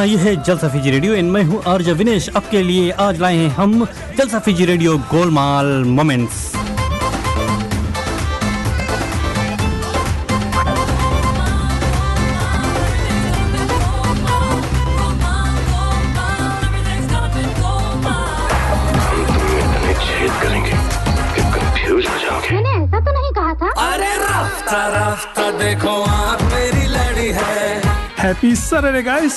हाँ ये है जलसा फीजी रेडियो। एंड मैं हूँ आर्ज विनेश। आपके लिए आज लाए हैं हम जलसा फीजी रेडियो गोलमाल मोमेंट्स। हम तुम्हें इतने छेद करेंगे कि कंफ्यूज जाओगे मैंने ऐसा तो नहीं कहा था। अरे रास्ता रास्ता देखो आप मेरी लड़ी है। Happy Saturday, guys!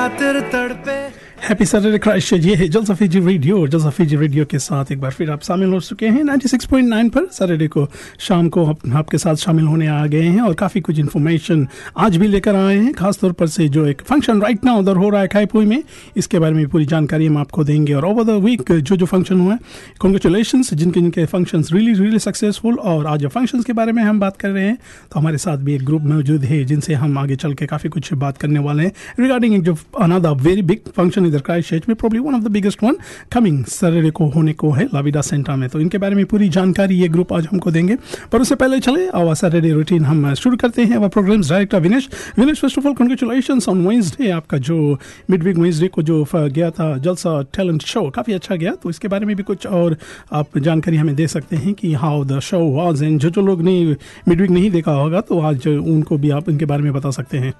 खातिर तड़पे हैप्पी सैटरडे क्राइस्ट ये है जलसा फीजी रेडियो और जलसा फीजी रेडियो के साथ एक बार फिर आप शामिल हो चुके हैं। 96.9 पर सैटरडे को शाम को आप, आपके साथ शामिल होने आ गए हैं और काफ़ी कुछ इन्फॉर्मेशन आज भी लेकर आए हैं। खासतौर पर से जो एक फ़ंक्शन राइट ना उधर हो रहा है खाईपुई में इसके बारे में पूरी जानकारी हम आपको देंगे। और ओवर द वीक जो जो फ़ंक्शन हुआ है कॉन्ग्रेचुलेशन जिनके जिनके फ़ंक्शन रियली रियली सक्सेसफुल और आज फ़ंक्शन के बारे में हम बात कर रहे हैं तो हमारे साथ भी एक ग्रुप मौजूद है जिनसे हम आगे चल के काफ़ी कुछ बात करने वाले हैं। रिगार्डिंग एक जो अनदर वेरी बिग फ़ंक्शन इधर क्राइस्ट में probably one of the biggest one coming Saturday को होने को है लाविडा सेंटर में तो इनके बारे में पूरी जानकारी ये ग्रुप आज हमको देंगे। पर उससे पहले चले और सैटरडे रूटीन हम शुरू करते हैं। और programmes director Vinesh Vinesh first of all congratulation on Wednesday आपका जो मिड वीक वेंसडे को जो गया था जलसा टैलेंट शो काफ़ी अच्छा गया। तो इसके बारे में भी कुछ और आप जानकारी हमें दे सकते हैं कि how the show was and जो जो लोग ने मिड वीक नहीं देखा होगा तो आज उनको भी आप इनके बारे में बता सकते हैं।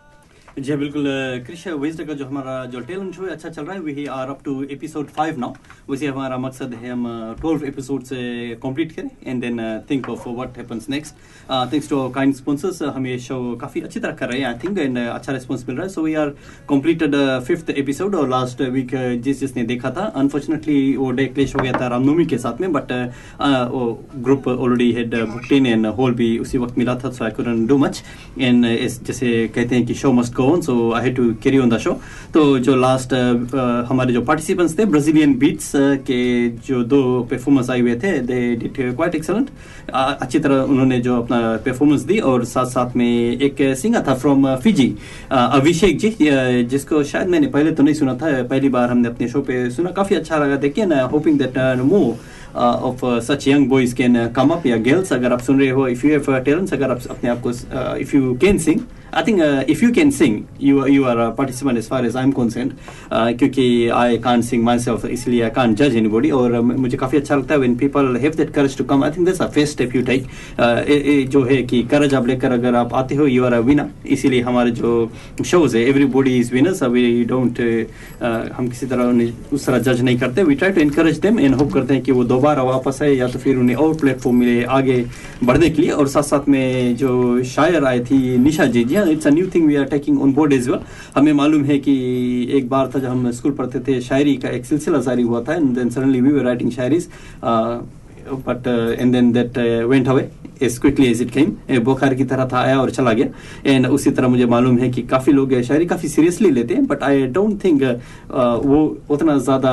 जी हाँ, बिल्कुल क्रिश वेजडे का जो हमारा जो टैलेंट शो है अच्छा चल रहा है we are up to episode five now वैसे हमारा मकसद है हम ट्वेल्व एपिसोड से कंप्लीट करें and then think of what happens next thanks to kind sponsors हम ये शो काफ़ी अच्छी तरह कर रहे हैं आई थिंक एंड अच्छा रिस्पॉन्स मिल रहा है. So we are completed fifth episode और लास्ट वीक जिस जिसने देखा था अनफॉर्चुनेटली वो डे क्लेश हो गया था रामनवमी के साथ में but group already had booked in and hall भी उसी वक्त मिला था so I couldn't do much and जैसे कहते हैं कि show must go on so I had to carry on the show तो जो लास्ट हमारे जो पार्टिसिपेंट्स थे ब्राजीलियन बीट्स के जो दो परफॉर्मेंस आए हुए थे दे डिड क्वाइट एक्सलेंट अच्छी तरह उन्होंने जो अपना परफॉर्मेंस दी, और साथ साथ में एक सिंगर था फ्रॉम फिजी अभिषेक जी जिसको शायद मैंने पहले तो नहीं सुना था, पहली बार हमने अपने शो पे सुना। काफ़ी अच्छा लगा देखिए ना hoping that more of such young boys can come up या गर्ल्स अगर आप सुन रहे हो इफ़ यू हैव टैलेंट्स अगर आप अपने आप को if you can sing I think if you can sing you you are participant as far as I am concern क्योंकि I can't sing myself इसलिए आई कान जज एनी बॉडी और मुझे काफ़ी अच्छा लगता है when people have that courage to come I think that's a first step you take जो है कि करेज आप लेकर अगर आप आते हो यू आर अ विनर इसीलिए हमारे जो शोज़ है everybody is winners we don't हम किसी तरह उन्हें उस तरह जज नहीं करते. We try to encourage them and hope करते हैं कि वो दोबारा वापस आए या तो फिर उन्हें और प्लेटफॉर्म मिले आगे बढ़ने के लिए. और साथ साथ में जो शायर आई थी निशा जी जी हाँ। It's a new thing we are taking on board as well हमें मालूम है कि एक बार था जब हम स्कूल पढ़ते थे, शायरी का एक सिलसिला जारी हुआ था and then suddenly we were writing shayaris but and then that went away as quickly as it came बुखार की तरह था, आया और चला गया। एंड उसी तरह मुझे मालूम है कि काफ़ी लोग शायरी काफ़ी सीरियसली लेते हैं बट आई डोंट थिंक वो उतना ज़्यादा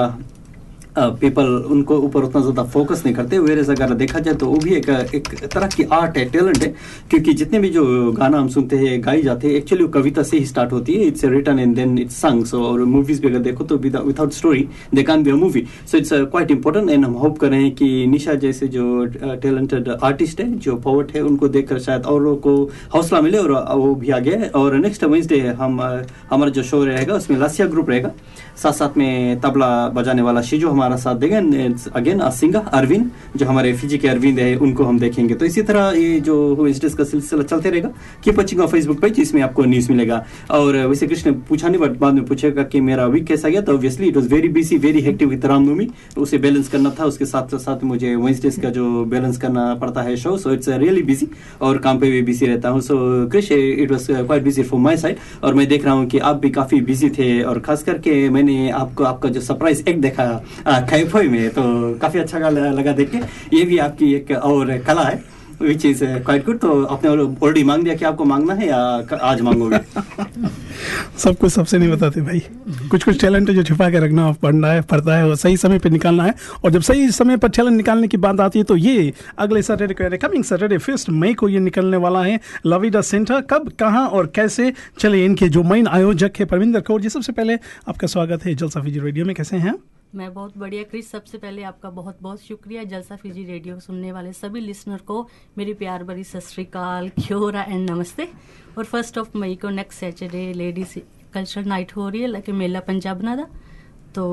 पीपल उनको ऊपर उतना ज़्यादा फोकस नहीं करते। वेर अगर देखा जाए तो वो भी एक एक तरह की आर्ट है टैलेंट है। क्योंकि जितने भी जो गाना हम सुनते हैं, गाई जाते हैं एक्चुअली वो कविता से ही स्टार्ट होती है। It's written and then it's songs और मूवीज़ भी अगर देखो तो without story they can be a movie so it's quite important and हम होप कर रहे हैं कि निशा जैसे जो टैलेंटेड आर्टिस्ट है, जो पोवर्ट है, उनको देखकर शायद और को हौसला मिले और वो भी आ गया और नेक्स्ट वेंसडे हम हमारा जो शो रहेगा, उसमें लासिया ग्रुप रहेगा। साथ साथ में तबला बजाने वाला शिजो हमारा साथ देगा अगेन सिंगा अरविंद जो हमारे फिजी के अरविंद है, उनको हम देखेंगे। तो इसी तरह ये जो वेंसडेज का सिलसिला चलते रहेगा। Keep watching of Facebook page इसमें आपको न्यूज़ मिलेगा। और वैसे कृष्ण पूछा नहीं बट बाद में पूछेगा कि मेरा वीक कैसा गया तो obviously it was very busy very hectic with Ramnavami उसे बैलेंस करना था, उसके साथ साथ मुझे वेंसडेज का जो बैलेंस करना पड़ता है show so it's really busy और काम पे भी बिज़ी रहता हूँ। So Krishna it was quite busy for my side और मैं देख रहा हूँ कि आप भी काफ़ी बिज़ी थे, और खास करके मैंने आपको, आपका जो सरप्राइज़ एक देखा कैफोई में तो काफ़ी अच्छा लगा देख के ये भी आपकी एक और कला है विच इज़ क्वाइट गुड तो आपने ऑलरेडी मांग दिया कि आपको मांगना है या आज मांगोगे सब कुछ सबसे नहीं बताते भाई। कुछ कुछ टैलेंट है जो छिपा के रखना पड़ना है पड़ता है और सही समय पे निकालना है। और जब सही समय पर टैलेंट निकालने की बात आती है तो ये अगले सैटरडे को यानी कमिंग सैटरडे फ़र्स्ट मई को ये निकलने वाला है लविडा सेंटर कब, कहाँ और कैसे? चले इनके जो मेन आयोजक है परविंदर कौर जी, सबसे पहले आपका स्वागत है जलसा फीजी रेडियो में। कैसे हैं? मैं बहुत बढ़िया। क्रिस, सबसे पहले आपका बहुत बहुत शुक्रिया। जलसा फिजी रेडियो सुनने वाले सभी लिसनर को मेरी प्यार भरी सत श्रीकाल। क्योरा एंड नमस्ते। और फ़र्स्ट ऑफ़ मई को next Saturday ladies culture night हो रही है लेकिन मेला पंजाब ना था तो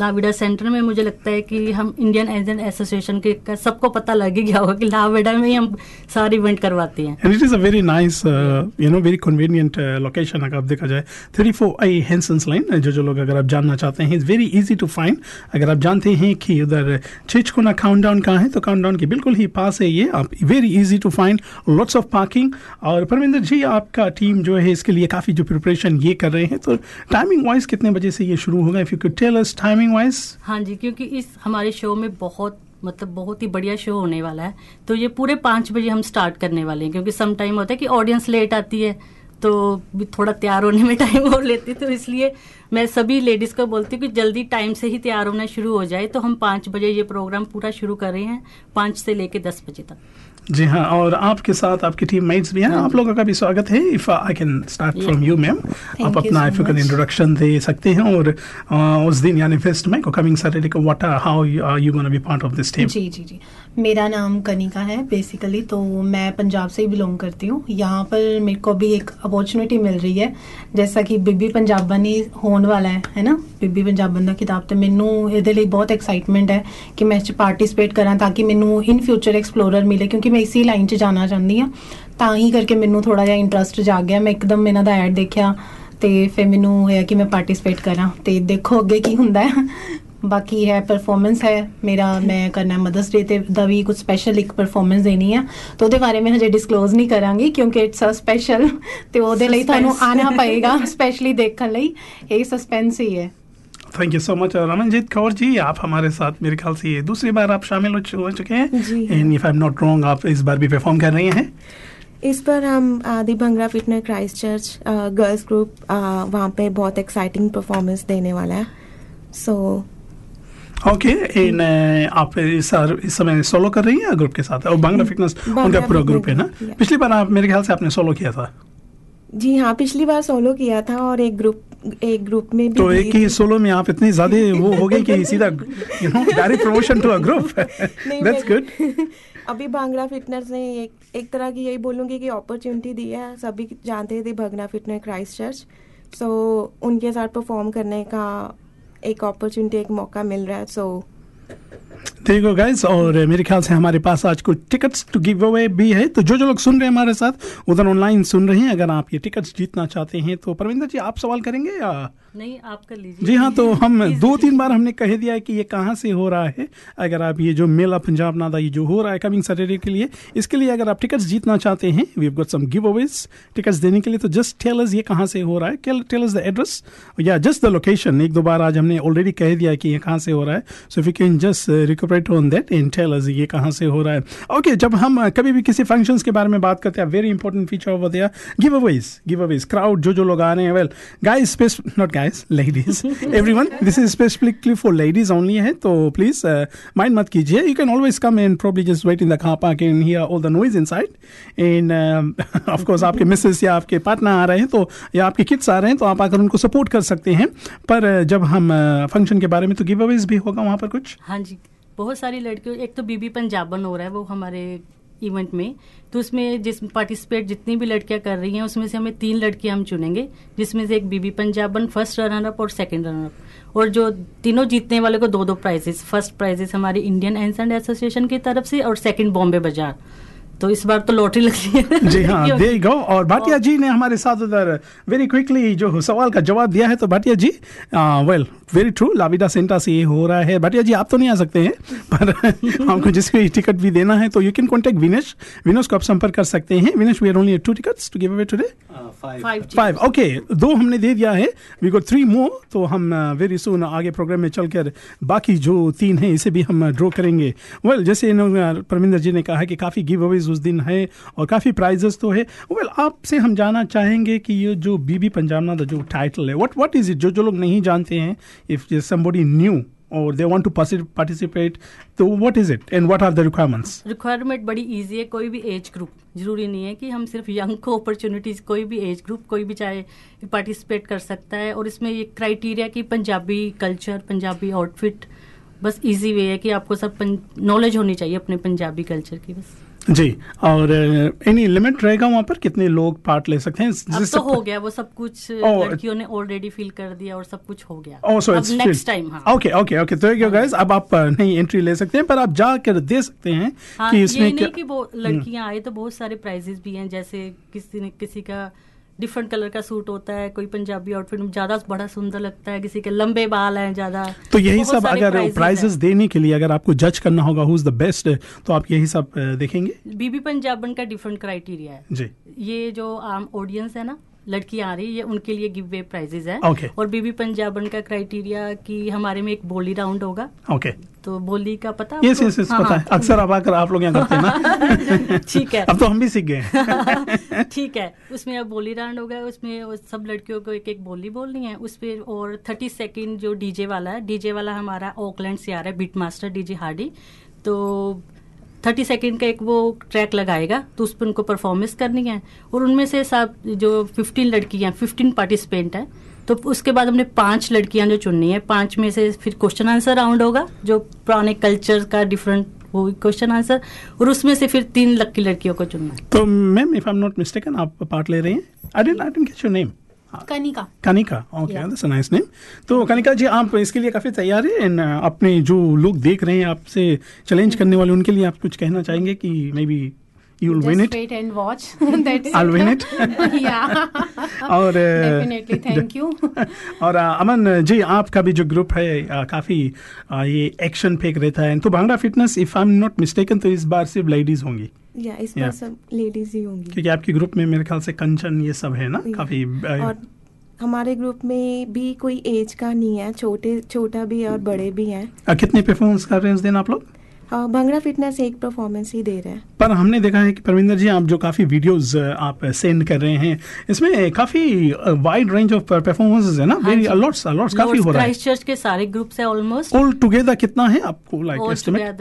लाविडा सेंटर में मुझे लगता है कि हम इंडियन एजेंट एसोसिएशन के सबको पता लग ही गया होगा कि लाविडा में ही हम सारे इवेंट करवाते हैं। And it is a very nice you know very convenient location अगर आप देखा जाए। थ्री फोर आई हैंसन्स लाइन जो जो लोग अगर आप जानना चाहते हैं is very easy to find अगर आप जानते हैं कि उधर चिचकोना काउंट डाउन कहाँ है तो काउंट डाउन के बिल्कुल ही पास है ये। आप very easy to find lots of parking और परमिंदर जी, आपका टीम जो है, इसके लिए काफ़ी जो प्रिपरेशन ये कर रहे हैं। तो टाइमिंग वाइज कितने बजे से ये शुरू होगा? If you tell us timing wise हाँ जी, क्योंकि इस हमारे शो में बहुत मतलब बहुत ही बढ़िया शो होने वाला है। तो ये पूरे पाँच बजे हम स्टार्ट करने वाले हैं, क्योंकि सम टाइम होता है कि ऑडियंस लेट आती है तो भी थोड़ा तैयार होने में टाइम और लेती तो इसलिए मैं सभी लेडीज़ को बोलती हूँ कि जल्दी टाइम से ही तैयार होना शुरू हो जाए। तो हम पाँच बजे ये प्रोग्राम पूरा शुरू कर रहे हैं, पाँच से लेके दस बजे तक। जी हाँ और आपके साथ आपकी टीम मेट्स भी हैं। आप लोगों का भी स्वागत है। If I can start from you ma'am आप अपना इफ़ यू कैन इंट्रोडक्शन दे सकते हैं और उस दिन यानी फेस्ट में को कमिंग सैटरडे को what how are you gonna be part of this team जी जी जी। मेरा नाम कनिका है बेसिकली तो मैं पंजाब से ही बिलोंग करती हूँ यहाँ पर मेरे को भी एक अपॉर्चुनिटी मिल ਰਹੀ ਹੈ जैसा कि ਬੀਬੀ ਪੰਜਾਬਣੀ ਹੋਣ ਵਾਲਾ ਹੈ ਹੈ ਨਾ ਬੀਬੀ ਪੰਜਾਬਣ ਦਾ ਖਿਤਾਬ ਤੇ ਮੈਨੂੰ ਇਹਦੇ ਲਈ ਬਹੁਤ ਐਕਸਾਈਟਮੈਂਟ ਹੈ ਕਿ ਮੈਂ ਇਸ 'ਚ ਪਾਰਟਿਸਿਪੇਟ ਕਰਾਂ ਤਾਂ ਕਿ ਮੈਨੂੰ ਇਨ ਫਿਊਚਰ ਐਕਸਪਲੋਰਰ ਮਿਲੇ ਕਿਉਂਕਿ ਮੈਂ ਇਸੀ ਲਾਈਨ 'ਚ ਜਾਣਾ ਚਾਹੁੰਦੀ ਹਾਂ ਤਾਂ ਹੀ ਕਰਕੇ ਮੈਨੂੰ ਥੋੜਾ ਜਿਹਾ ਇੰਟਰਸਟ ਜਾਗ ਗਿਆ ਮੈਂ ਇੱਕਦਮ ਇਹਨਾਂ ਦਾ ਐਡ ਦੇਖਿਆ ਤੇ ਫਿਰ ਮੈਨੂੰ ਹੋਇਆ ਕਿ ਮੈਂ ਪਾਰਟਿਸਿਪੇਟ ਕਰਾਂ ਤੇ ਦੇਖੋ ਅੱਗੇ ਕੀ ਹੁੰਦਾ ਹੈ ਬਾਕੀ ਹੈ ਪਰਫਾਰਮੈਂਸ ਹੈ ਮੇਰਾ ਮੈਂ ਕਰਨਾ ਮਦਰਸ ਡੇ ਤੇ ਦਾ ਵੀ ਕੁਝ ਸਪੈਸ਼ਲ ਇੱਕ ਪਰਫਾਰਮੈਂਸ ਦੇਣੀ ਆ ਤਾਂ ਉਹਦੇ ਬਾਰੇ ਮੈਂ ਹਜੇ ਡਿਸਕਲੋਜ਼ ਨਹੀਂ ਕਰਾਂਗੀ ਕਿਉਂਕਿ ਇਟਸ ਅ ਸਪੈਸ਼ਲ ਤੇ ਉਹਦੇ ਲਈ ਤੁਹਾਨੂੰ Suspense. ਆਣਾ ਪਏਗਾ ਸਪੈਸ਼ਲੀ ਦੇਖਣ ਲਈ ਇਹ ਸਸਪੈਂਸ ही है थैंक यू सो मच और रमनजीत कौर जी आप हमारे साथ मेरे ख्याल से ये दूसरी बार आप शामिल हो चु- हो चुके हैं जी। And if I am not wrong आप इस बार भी परफॉर्म कर रही हैं इस पर हम आदि Bhangra fitness Christ Church girls group वहाँ पे बहुत एक्साइटिंग परफॉर्मेंस देने वाला है सो ओके इन आप इस इस समय सोलो कर रही हैं ग्रुप के साथ? और बांग्ला फिटनेस उनका पूरा ग्रुप है ना? पिछली बार आप मेरे ख्याल से आपने सोलो किया था। जी हाँ पिछली बार सोलो किया था और एक ग्रुप एक ग्रुप में भी तो एक ही सोलो में आप इतनी ज़्यादा वो हो गई कि सीधा you know direct promotion to a group that's good अभी भांगड़ा फिटनेस ने एक एक तरह की यही बोलूँगी कि अपॉर्चुनिटी दी है। सभी जानते थे भगना फिटनेस क्राइस्ट चर्च सो उनके साथ परफॉर्म करने का एक अपॉर्चुनिटी एक मौका मिल रहा है सो ठीक हो गाइस और मेरे ख्याल से हमारे पास आज कुछ टिकट्स टू गिव अवे भी है। तो जो जो लोग सुन रहे हैं हमारे साथ उधर ऑनलाइन सुन रहे हैं। अगर आप ये टिकट्स जीतना चाहते हैं तो परविंदर जी आप सवाल करेंगे या? नहीं आप कर लीजिए। जी हाँ तो हम दो तीन बार हमने कह दिया है कि ये कहाँ से हो रहा है। अगर आप ये जो मेला पंजाब नादा ये जो हो रहा है कमिंग सैटरडे के लिए इसके लिए अगर आप टिकट्स जीतना चाहते हैं we got some giveaways tickets देने के लिए तो जस्ट टेल अस ये कहाँ से हो रहा है। टेल अस द एड्रेस या जस्ट द लोकेशन एक दो बार आज हमने ऑलरेडी कह दिया है कि ये कहाँ से हो रहा है। So if you can just recuperate on that and tell us ये कहाँ से हो रहा है ओके okay, जब हम uh, कभी भी किसी फ़ंक्शंस के बारे में बात करते हैं वेरी इंपॉर्टेंट फीचर ओवर दिया giveaways giveaways crowd जो जो लोग आ रहे हैं well guys space not guys, ladies, everyone. This is specifically for ladies only है तो please uh, मत कीजिए. Can always come and probably just wait in the car park and hear all the noise inside. And um, of course आपके missus या आपके partner आ रहे हैं तो या आपके किड्स आ रहे हैं तो आप आकर उनको सपोर्ट कर सकते हैं. पर uh, जब हम फ़ंक्शन के बारे में तो गिव अवेज भी होगा वहाँ पर कुछ हाँ जी बहुत सारी लड़कियों, एक तो बीबी पंजाबन हो रहा है वो हमारे इवेंट में तो उसमें जिस पार्टिसिपेट जितनी भी लड़कियाँ कर रही हैं, उसमें से हमें तीन लड़कियाँ हम चुनेंगे, जिसमें से एक Bibi Punjaban first runner up और सेकंड रनर अप और जो तीनों जीतने वाले को दो दो प्राइजेस फ़र्स्ट प्राइजेस हमारी इंडियन एंड एसोसिएशन की तरफ़ से और सेकंड बॉम्बे बाज़ार तो इस बार तो लॉटरी लग रही है जी हाँ दे गो और भाटिया जी ने हमारे साथ उधर वेरी क्विकली जो सवाल का जवाब दिया है तो Bhatia ji well very true La Vida centre से ये हो रहा है। भाटिया जी आप तो नहीं आ सकते हैं पर हमको जिसको टिकट भी देना है तो you can contact Vinesh Vinesh को आप संपर्क कर सकते हैं। Vinesh we are only two tickets to give away today five okay दो हमने दे दिया है। वी गो थ्री मोर तो हम वेरी uh, सुन आगे प्रोग्राम में चलकर बाकी जो तीन है इसे भी हम ड्रॉ करेंगे। वेल well, जैसे परमिंदर जी ने कहा कि काफ़ी गिव अवेज उस दिन है और काफ़ी प्राइजेस तो है। वेल well, आपसे हम जानना चाहेंगे कि ये जो बीबी पंजाबना जो टाइटल है व्हाट व्हाट इज़ इट जो जो लोग नहीं जानते हैं if somebody new or they want to participate तो what is it and what are the requirements? Requirement बड़ी easy है कोई भी एज ग्रुप ज़रूरी नहीं है कि हम सिर्फ़ यंग को अपॉर्चुनिटीज़ कोई भी एज ग्रुप कोई भी चाहे पार्टिसिपेट कर सकता है और इसमें ये क्राइटेरिया कि पंजाबी कल्चर पंजाबी आउटफिट बस इजी वे है कि आपको सब नॉलेज होनी चाहिए अपने पंजाबी कल्चर की बस। जी और एनी लिमिट रहेगा वहाँ पर? कितने लोग पार्ट ले सकते हैं? अब तो हो गया वो सब कुछ oh, लड़कियों ने ऑलरेडी फिल कर दिया और सब कुछ हो गया। Oh, so अब नेक्स्ट टाइम हाँ। ओके ओके ओके तो गाइस अब आप नहीं एंट्री ले सकते हैं पर आप जाकर दे सकते हैं हाँ, कि इसमें ये नहीं कि वो हम्म। लड़कियाँ आए तो बहुत सारे प्राइजेस भी हैं जैसे किसी ने किसी का डिफरेंट कलर का सूट होता है कोई पंजाबी आउटफिट में ज़्यादा बड़ा सुंदर लगता है किसी के लंबे बाल हैं ज़्यादा। तो यही सब अगर प्राइजेस देने के लिए अगर आपको जज करना होगा हु इज़ द बेस्ट तो आप यही सब देखेंगे? बीबी पंजाबन का डिफरेंट क्राइटेरिया है। जी। ये जो आम ऑडियंस है ना लड़की आ रही है उनके लिए गिव वे प्राइजेज है। Okay. और बीबी पंजाबन का क्राइटेरिया कि हमारे में एक बोली राउंड होगा। Okay okay. तो बोली का पता यस यस यस पता है हाँ। अक्सर अब आकर आप लोग यहाँ करते हैं ना। ठीक है। अब तो हम भी सीख गए ठीक है। उसमें अब बोली राउंड होगा उसमें सब लड़कियों को एक एक बोली बोलनी है। उस पर और थर्टी सेकेंड जो डीजे वाला है डीजे वाला हमारा ओकलैंड से आ रहा है बीट मास्टर डीजे हार्डी। तो थर्टी सेकेंड का एक वो ट्रैक लगाएगा तो उस पर उनको परफॉर्मेंस करनी है। और उनमें से सब जो फिफ्टीन लड़कियाँ फिफ्टीन पार्टिसिपेंट हैं तो उसके बाद हमने पाँच लड़कियाँ जो चुननी है, पाँच में से फिर क्वेश्चन आंसर राउंड होगा, जो पुराने कल्चर का डिफरेंट वो क्वेश्चन आंसर और उसमें से फिर तीन लक्की लड़कियों को चुनना है। तो ma'am if I am not mistaken आप पार्ट ले रहे हैं? I didn't I didn't get your name Kanika. Kanika okay that's a nice name तो कनिका जी आप इसके लिए काफ़ी तैयार हैं एंड अपने जो लोग देख रहे हैं आपसे चैलेंज करने वाले उनके लिए आप कुछ कहना चाहेंगे कि maybe you will Just win it. Wait and watch. That's I'll win it. yeah. और definitely. Thank you. और अमन जी आपका भी जो ग्रुप है काफ़ी ये एक्शन फेंक रहता है। तो bhangra fitness if I am not mistaken तो इस बार सिर्फ़ लेडीज़ होंगी। या इस बार सब लेडीज़ ही होंगी। क्योंकि आपके ग्रुप में मेरे ख्याल से कंचन ये सब है ना? काफ़ी और हमारे ग्रुप में भी कोई एज का नहीं है। छोटे छोटा भी है और बड़े भी हैं। कितने परफॉर्मेंस कर रहे हैं उस दिन आप लोग? भंगड़ा फिटनेस एक परफॉर्मेंस ही दे रहा है। पर हमने देखा है कि परविंदर जी आप जो काफ़ी वीडियोस आप सेंड कर रहे हैं इसमें काफ़ी वाइड रेंज ऑफ़ परफॉर्मेंसेस है ना? वेरी अलॉट्स अलॉट्स काफ़ी हो रहा है। चर्च के सारे ग्रुप्स है ऑलमोस्ट ऑल टुगेदर कितना है आपको like estimate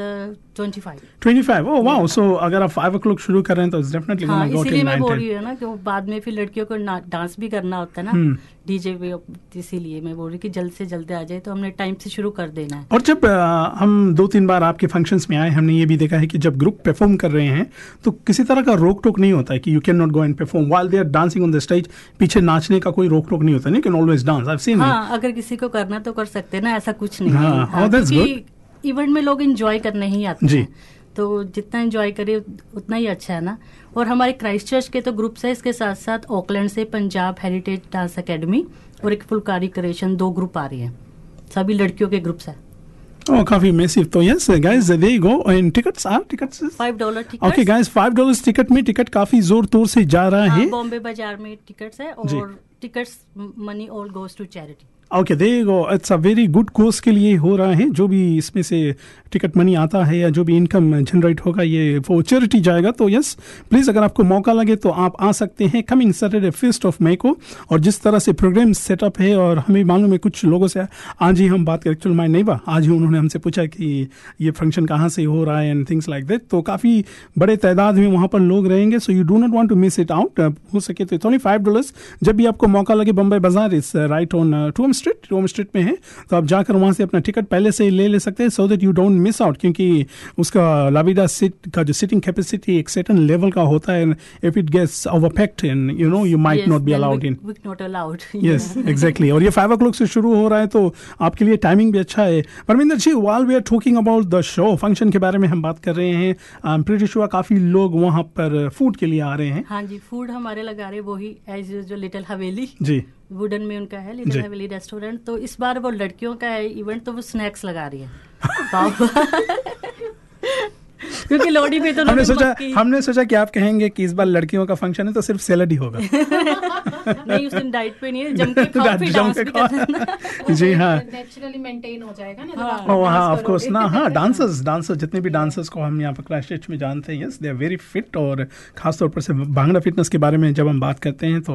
25 oh wow so अगर आप 5 o'clock शुरू कर रहे हैं तो it's definitely gonna go till 9 मैं बोल रही हूँ ना कि बाद में फिर लड़कियों को डांस भी करना होता है ना डीजे पे इसीलिए मैं बोल रही कि जल्द से जल्द आ जाए तो हमने टाइम से शुरू कर देना है। और जब हम दो तीन बार आपके फ़ंक्शंस में आए हमने ये भी देखा है कि जब ग्रुप परफॉर्म कर रहे हैं तो किसी तरह का रोक टोक नहीं होता है कि you can not go and perform while they are dancing on the stage पीछे नाचने का कोई रोक टोक नहीं होता नहीं? Can always dance I seen अगर किसी को करना तो कर सकते हैं ना ऐसा कुछ नहीं है। हाँ गुड इवेंट में लोग इंजॉय करने ही आते हैं। तो जितना एंजॉय करे उतना ही अच्छा है ना। और हमारे क्राइस्ट चर्च के तो ग्रुप्स है इसके साथ साथ ऑकलैंड से पंजाब हेरिटेज डांस एकेडमी और एक फुलकारी क्रिएशन दो ग्रुप आ रही है। सभी लड़कियों के ग्रुप्स है। Oh, काफ़ी मैसिव तो yes guys there you go and tickets are tickets 5 dollar ticket okay guys 5 dollar ticket में टिकट काफ़ी ज़ोर तोर से जा रहा है बॉम्बे बाज़ार में टिकट्स है और tickets money all goes to charity okay they go it's a very good course के लिए हो रहा है। जो भी इसमें से टिकट मनी आता है या जो भी इनकम जनरेट होगा, ये वो चैरिटी जाएगा तो यस प्लीज़ अगर आपको मौका लगे तो आप आ सकते हैं coming Saturday first of May को। और जिस तरह से प्रोग्राम सेटअप है और हमें मालूम है कुछ लोगों से, आज ही हम बात करें। एक्चुअल माई नहीं आज ही उन्होंने हमसे पूछा कि ये फ़ंक्शन कहाँ से हो रहा है एंड थिंग्स लाइक दैट तो काफ़ी बड़े तादाद में वहाँ पर लोग रहेंगे। So you do not want to miss it out हो सके तो ओनली फाइव डॉलर्स जब भी आपको मौका लगे बम्बई बाज़ार इस right on Tuam street Tuam street में है तो आप जाकर वहाँ से अपना टिकट पहले से ले ले सकते हैं so that you don't miss out क्योंकि उसका लाविडा सीट का जो सिटिंग कैपेसिटी एक सर्टन लेवल का होता है if it gets overpacked and you know you might not be allowed in not allowed yes exactly और ये फाइव ओ से शुरू हो रहा है तो आपके लिए टाइमिंग भी अच्छा है। Paraminder ji well we are talking about the show function के बारे में हम बात कर रहे हैं आई एम प्रीटी श्योर काफ़ी लोग वहाँ पर फ़ूड के लिए आ रहे हैं। हाँ जी फ़ूड हमारे लगा रहे वही एज जो लिटिल हवेली। जी। वुडन में उनका है। लिटिल हवेली रेस्टोरेंट तो इस बार वो लड़कियों का है इवेंट तो वो स्नैक्स लगा रही है क्योंकि लोहड़ी में तो हमने सोचा हमने सोचा कि आप कहेंगे कि इस बार लड़कियों का फ़ंक्शन है तो सिर्फ़ सैलड ही होगा। नहीं उस दिन डाइट पे नहीं है जम के खाओ फिर डांस भी करना। जी हाँ। नेचुरली मेंटेन हो जाएगा ना हाँ। ओ हाँ ऑफ़ कोर्स ना। हाँ डांसर्स डांसर्स जितने भी डांसर्स को हम यहाँ पर क्राइस्ट चर्च में जानते हैं yes they are very fit और खास तौर पर से भांगड़ा फिटनेस के बारे में जब हम बात करते हैं तो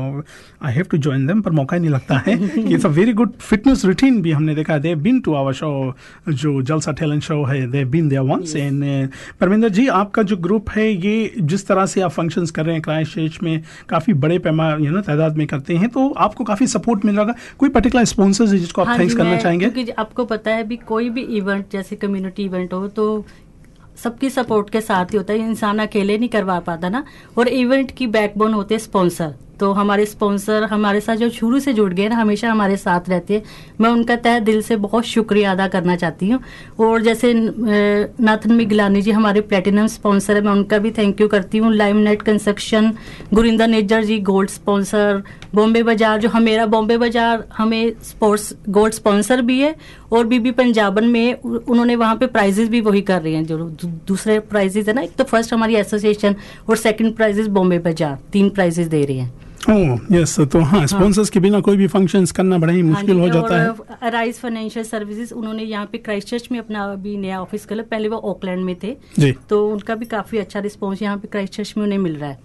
I have to join them पर मौका ही नहीं लगता है कि it's a very good fitness routine भी हमने देखा they been to our show जो जलसा टैलेंट शो है they been there once and Paraminder ji आपका जो ग्रुप है ये जिस तरह से आप फ़ंक्शंस कर रहे हैं क्राइस्ट चर्च में काफ़ी बड़े पैमा यू नो तादाद में करते हैं तो आपको काफ़ी सपोर्ट मिल रहा कोई पर्टिकुलर स्पॉन्सर्स है जिसको आप हाँ थैंक्स करना चाहेंगे? क्योंकि आपको पता है अभी कोई भी इवेंट जैसे कम्युनिटी इवेंट हो तो सबकी सपोर्ट के साथ ही होता है। इंसान अकेले नहीं करवा पाता ना और इवेंट की बैकबोन होते हैं स्पॉन्सर तो हमारे स्पॉन्सर हमारे साथ जो शुरू से जुड़ गए ना हमेशा हमारे साथ रहते हैं। मैं उनका तय दिल से बहुत शुक्रिया अदा करना चाहती हूँ। और जैसे नाथन मिगलानी जी हमारे प्लेटिनम स्पॉन्सर है, मैं उनका भी थैंक यू करती हूँ। Lime Net Construction Gurinder Nijjar ji gold sponsor Bombay Bazaar जो हमेरा, बॉम्बे बाज़ार हमें स्पोर्ट्स गोल्ड स्पॉन्सर भी है। और बीबी पंजाबन में उन्होंने वहाँ पे प्राइजेस भी वही कर रहे हैं, जो दूसरे प्राइजेस है ना। एक तो फ़र्स्ट हमारी एसोसिएशन और सेकंड प्राइजेस बॉम्बे बाज़ार, तीन प्राइजेस दे रही हैं। यस तो हाँ स्पॉन्सर्स के बिना कोई भी फ़ंक्शंस करना बड़ा ही मुश्किल हो जाता है। अराइज फाइनेंशियल सर्विसेज़ उन्होंने यहाँ पे क्राइस्ट चर्च में अपना अभी नया ऑफ़िस खोला। पहले वो ऑकलैंड में थे। जी। तो उनका भी काफ़ी अच्छा रिस्पॉन्स यहाँ पे क्राइस्ट चर्च में उन्हें मिल रहा है।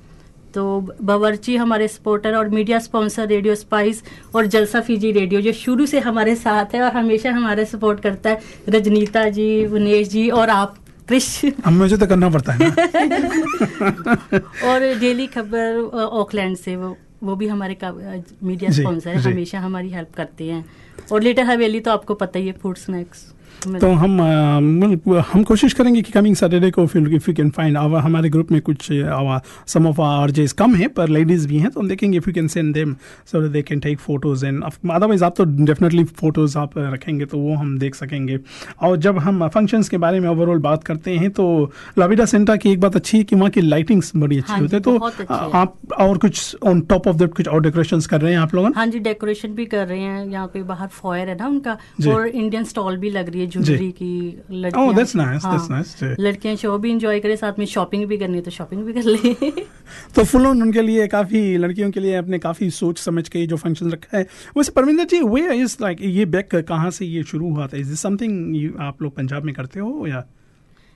तो बावर्ची हमारे सपोर्टर और मीडिया स्पॉन्सर रेडियो स्पाइस और जलसा फीजी रेडियो जो शुरू से हमारे साथ है और हमेशा हमारे सपोर्ट करता है रजनीता जी विनेश जी और आप अब मुझे तो करना पड़ता है ना। और डेली खबर ऑकलैंड से वो। वो भी हमारे का- मीडिया स्पॉन्सर है हमेशा हमारी हेल्प करते हैं। और लेटर हवेली तो आपको पता ही है फ़ूड स्नैक्स तो हम हम कोशिश करेंगे कि कमिंग सैटरडे को फिर if you can find our हमारे ग्रुप में कुछ सम ऑफ़ आवर जेस कम है पर लेडीज़ भी हैं तो हम देखेंगे if you can send them so they can take photos and otherwise आप तो डेफिनेटली फ़ोटोज़ आप रखेंगे तो वो हम देख सकेंगे और जब हम फ़ंक्शंस के बारे में ओवरऑल बात करते हैं तो लाविडा सेंटा की एक बात अच्छी है कि वहाँ की लाइटिंग्स बड़ी अच्छी हाँ होती है तो। आप और कुछ ऑन टॉप ऑफ़ दैट कुछ और डेकोरेशन कर रहे हैं आप लोग हाँ जी डेकोरेशन भी कर रहे हैं यहाँ पे बाहर फॉयर है ना उनका। और इंडियन स्टॉल भी लग रही है ज्वेलरी की Oh, that's nice, that's nice, लड़कियाँ शो भी इंजॉय करें साथ में शॉपिंग भी करनी है तो शॉपिंग भी कर ले। तो फुल ऑन उनके लिए काफ़ी लड़कियों के लिए अपने काफ़ी सोच समझ के जो फ़ंक्शन रखा है वैसे Paraminder ji way is like ये बैक कहाँ से ये शुरू हुआ था? इज़ दिस समथिंग आप लोग पंजाब में करते हो या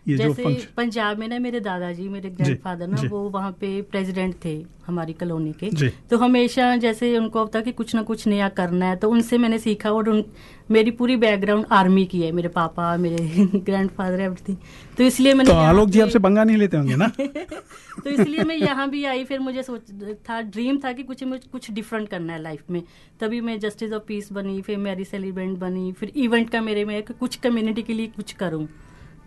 ये जो जैसे फ़ंक्शन पंजाब में ना मेरे दादाजी मेरे ग्रैंडफादर ना वो वहाँ पे प्रेसिडेंट थे हमारी कॉलोनी के। तो हमेशा जैसे उनको होता कि कुछ ना कुछ नया करना है तो उनसे मैंने सीखा और उन मेरी पूरी बैकग्राउंड आर्मी की है। मेरे पापा मेरे ग्रैंडफादर एवरीथिंग तो इसलिए मैंने तो आलोक जी आपसे पंगा नहीं लेते होंगे ना? तो इसलिए मैं यहाँ भी आई फिर मुझे सोच था ड्रीम था कि कुछ मुझे कुछ डिफरेंट करना है लाइफ में। तभी मैं जस्टिस ऑफ़ पीस बनी फिर मैरी सेलिब्रेंट बनी फिर इवेंट का मेरे में कुछ कम्युनिटी के लिए कुछ करूँ।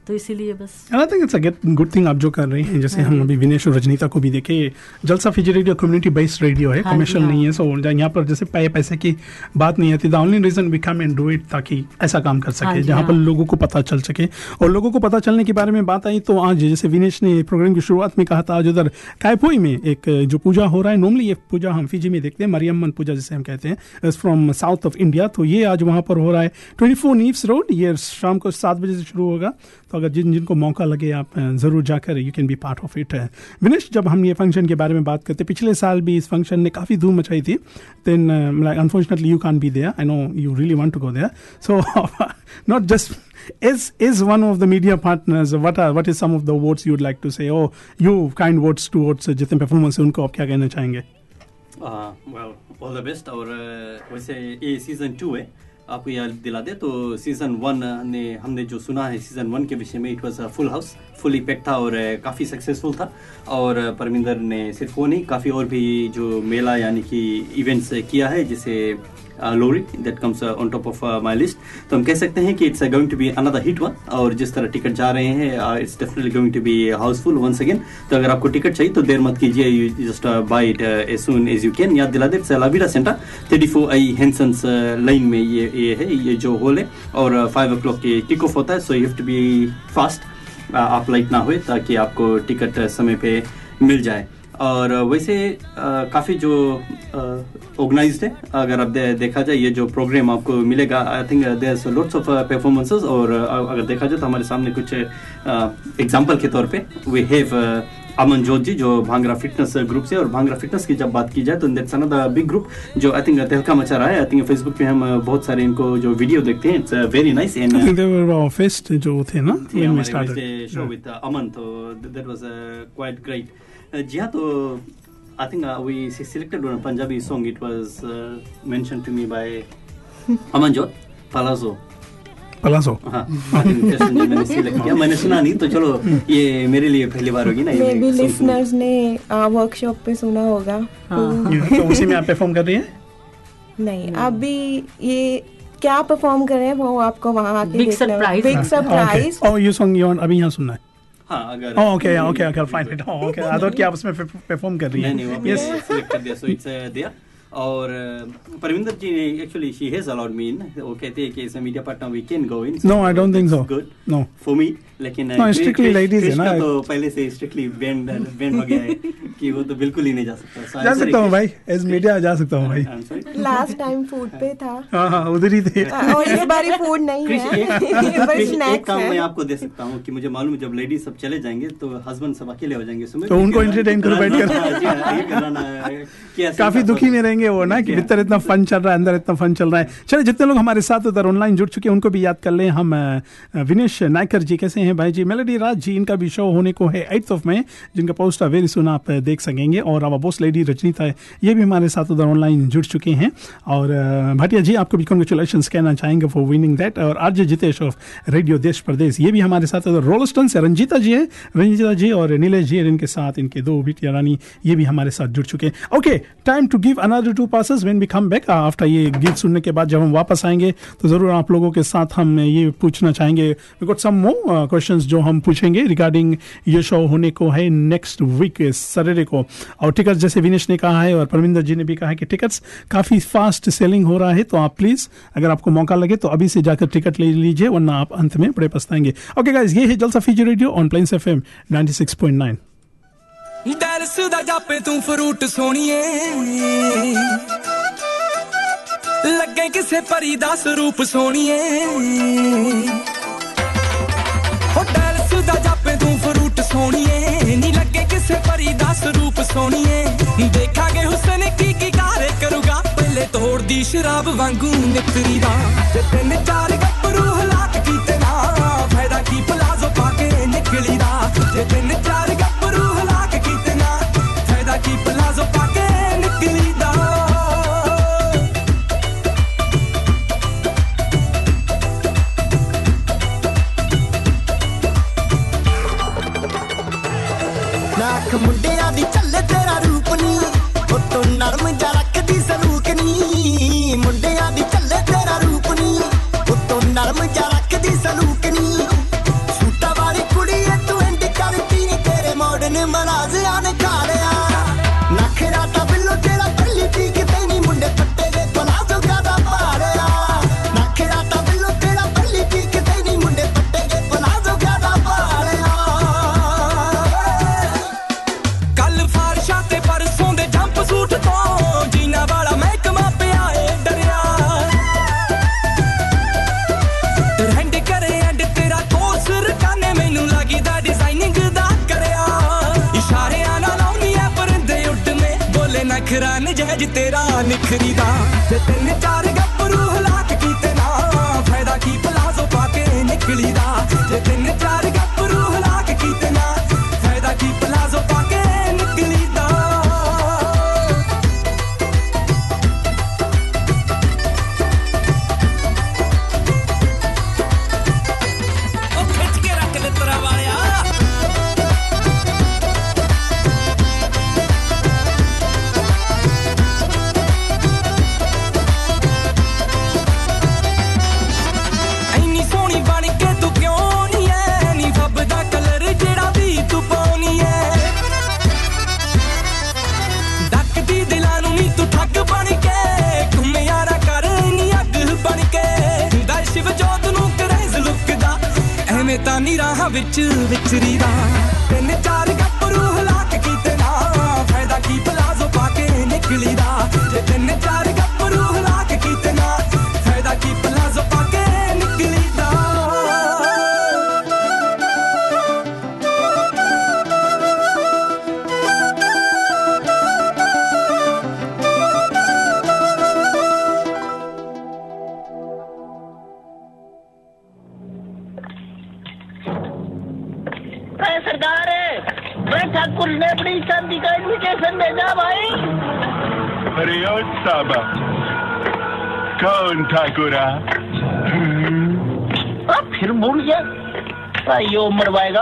तो इसीलिए बस I think it's a good thing आप जो कर रहे हैं जैसे हम अभी विनेश और रजनीता को भी देखे Jalsa Fiji radio community based radio है हाँ कमर्शियल हाँ। नहीं है सो यहाँ पर जैसे पै, पैसे की बात नहीं आती the only reason we come and do it ताकि ऐसा काम कर हाँ सके जहाँ पर हाँ। लोगों को पता चल सके और लोगों को पता चलने के बारे में बात आई तो आज जैसे विनेश ने प्रोग्राम की शुरुआत में कहा था आज उधर कायपोई में एक जो पूजा हो रहा है नॉर्मली ये पूजा हम फिजी में देखते हैं मरियमन पूजा जिसे हम कहते हैं फ्रॉम साउथ ऑफ़ इंडिया तो ये आज वहाँ पर हो रहा है ट्वेंटी फोर नीव्स रोड ये शाम को सात बजे से शुरू होगा तो अगर जिन जिनको मौका लगे आप ज़रूर जाकर you can be part of it Vinesh जब हम ये फ़ंक्शन के बारे में बात करते पिछले साल भी इस फ़ंक्शन ने काफ़ी धूम मचाई थी. Then unfortunately you can't be there I know you really want to go there so not just is is one of the media partners what are what is some of the words you would like to say? Oh you kind words towards uh, जितने performance है उनको आप क्या कहना चाहेंगे? Well all the best और uh, वैसे ये सीज़न टू है. आपको याद दिला दे। तो सीज़न वन ने हमने जो सुना है सीज़न वन के विषय में it was full house full effect था और uh, काफ़ी सक्सेसफुल था। और uh, परमिंदर ने सिर्फ़ वो नहीं काफ़ी और भी जो मेला यानी कि इवेंट्स किया है जिसे लोरी that comes on top of my list तो हम कह सकते हैं कि it's going to be another hit one और जिस तरह टिकट जा रहे हैं it's definitely going to be house full once again तो अगर आपको टिकट चाहिए तो देर मत कीजिए. You just buy it as soon as you can याद दिला दे it's centre thirty four I Hensons line में ये ये है, ये जो हॉल है. और five o'clock kick off होता है so you have to be fast आप लाइट ना हुए, ताकि आपको टिकट समय पे मिल जाए. और वैसे काफ़ी जो ऑर्गेनाइज्ड है अगर आप दे, देखा जाए ये जो प्रोग्राम आपको मिलेगा I think there lots of performances और अगर देखा जाए तो हमारे सामने कुछ एग्जांपल के तौर पे वी हैव अमन जोत जी जो भांगरा फिटनेस ग्रुप से और भांगरा फिटनेस की जब बात की जाए तो दैट्स अनदर बिग ग्रुप जो आई थिंक तहलका मचा रहा है। आई थिंक फेसबुक पे हम बहुत सारे इनको जो वीडियो देखते हैं it's very nice and I think they were our जो थे ना Wednesday show with uh, Aman तो uh, quite great. Uh, जी हाँ तो I think uh, we se- selected one Punjabi song. It was uh, mentioned to me by Aman Jot Palazzo. पलासो हाँ I मैंने किया मैंने सुना नहीं तो चलो ये मेरे लिए पहली बार होगी ना ये मे मैं लिसनर्स ने वर्कशॉप पे सुना होगा तो उसी में आप परफॉर्म कर रही हैं? नहीं अभी ये क्या परफॉर्म कर रहे हैं वो आपको वहाँ देखना surprise. बिग सरप्राइज़ ओह ये सॉन्ग ये अभी यहाँ सुनना है। हाँ अगर okay okay, okay, okay, I'll find it. Oh, okay. I thought कि आप उसमें परफॉर्म कर रही हैं. नहीं नहीं वो. सिलेक्ट कर दिया सो इट्स देयर और uh, परविंदर जी ने actually she has allowed me in वो कहते हैं कि इस media partner we can go in No, I don't think so. Good No. For me लेकिन No, strictly ladies है ना. तो पहले से स्ट्रिक्टली बैंड बैंड हो गया है कि वो तो बिल्कुल ही नहीं जा सकता So जा सकता हूँ. भाई एज मीडिया जा सकता हूँ भाई लास्ट टाइम फ़ूड पे था हाँ हाँ उधर ही थे और इस बारी फ़ूड नहीं है एक, बस स्नैक्स काम मैं आपको दे सकता हूँ कि मुझे मालूम है जब लेडीज़ सब चले जाएँगे तो हस्बैंड सब अकेले हो जाएँगे तो उनको entertain करो बैठकर। हाँ, हाँ, है काफ़ी दुखी। में रहेंगे वो ना कि भीतर इतना फन चल रहा है अंदर इतना फन चल रहा है। चलो जितने लोग हमारे साथ उधर ऑनलाइन जुड़ चुके हैं उनको भी याद कर लें। हम विनेश नायकर जी कैसे हैं भाई जी? मेलोडी राज जी इनका भी शो होने को है एट्थ ऑफ़ में जिनका पोस्टर वेरी सुन आप देख सकेंगे। और अब बोस लेडी रजनीता ये भी हमारे साथ उधर ऑनलाइन जुड़ चुके हैं। और भाटिया जी आपको भी कॉन्ग्रेचुलेशन कहना चाहेंगे फॉर विनिंग दैट और RJ Jitesh of radio Desh Pradesh ये भी हमारे साथ उधर रोलस्टन से रंजीता जी हैं। रंजीता जी और नीलेश जी इनके साथ इनके दो बिटिया रानी ये भी हमारे साथ जुड़ चुके हैं। Okay time to give another two passes when we come back after ये गीत सुनने के बाद जब हम वापस आएँगे तो ज़रूर आप लोगों के साथ हम ये पूछना चाहेंगे। वी सम मोर क्वेश्चंस जो हम पूछेंगे रिगार्डिंग ये शो होने को है नेक्स्ट वीक सैटरडे को। और टिकट्स जैसे विनेश ने कहा है और परमिंदर जी ने भी कहा है कि टिकट्स काफ़ी फास्ट सेलिंग हो रहा है तो आप प्लीज़ अगर आपको मौका लगे तो अभी से जाकर टिकट ले लीजिए, वरना आप अंत में बड़े पछताएँगे। ओके गाइस ये है Jalsa Fiji radio on plains FM 96.9 ਡੈਲਸ ਦਾ ਜਾਪੇ ਤੂੰ ਫਰੂਟ ਸੋਣੀਏ ਲੱਗੇ ਕਿਸੇ ਪਰੀ ਦਾ ਸਰੂਪ ਸੋਣੀਏ ਹੋ ਡੈਲਸ ਦਾ ਜਾਪੇ ਤੂੰ ਫਰੂਟ ਸੋਣੀਏ ਨੀ ਲੱਗੇ ਕਿਸੇ ਪਰੀ ਦਾ ਸਰੂਪ ਸੋਣੀਏ ਦੇਖਾਂਗੇ ਹੁਸਨ ਕੀ ਕੀ ਕਾਰੇ ਕਰੂਗਾ ਪਹਿਲੇ ਤੋੜਦੀ ਸ਼ਰਾਬ ਵਾਂਗੂ ਨਿਤਰੀ ਦਾ ਤੇ ਤਿੰਨ ਚਾਰ ਗੱਭਰੂ ਹਲਾਕ ਕੀਤੇ ਨਾ ਫਾਇਦਾ ਕੀ ਪਲਾਜ਼ੋ ਪਾ ਕੇ ਨਿਕਲੀ ਦਾ ਤੇ ਤਿੰਨ ਚਾਰ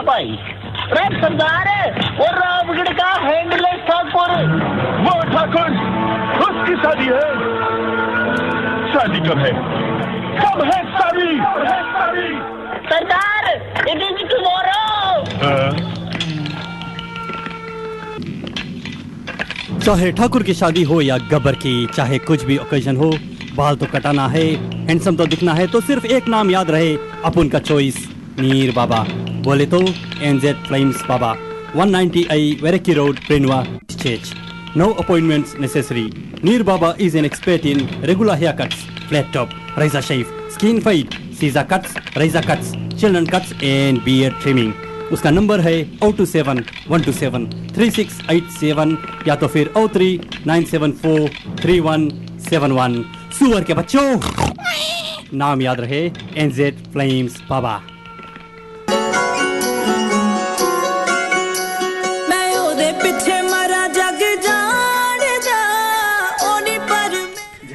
भाई। अरे सरदार वो रामगढ़ का हैंडलेस ठाकुर। वो ठाकुर उसकी शादी है। शादी कब है? कब है शादी? सरदार इट इज़ टुमारो चाहे ठाकुर की शादी हो या गब्बर की चाहे कुछ भी ओकेजन हो बाल तो कटाना है हैंडसम तो दिखना है तो सिर्फ़ एक नाम याद रहे अपुन का चॉइस नीर बाबा। बोले तो NZ flames Baba 190 I वेरेकी road प्रिनवा चेच no appointments necessary Neer Baba is an expert in regular hair cuts flat top razor shave skin fade scissor cuts razor cuts children cuts and beard trimming उसका number है 0271127 या तो फिर 0397431711 सुअर के बच्चों! नाम याद रहे एनजेड फ्लाइम्स बाबा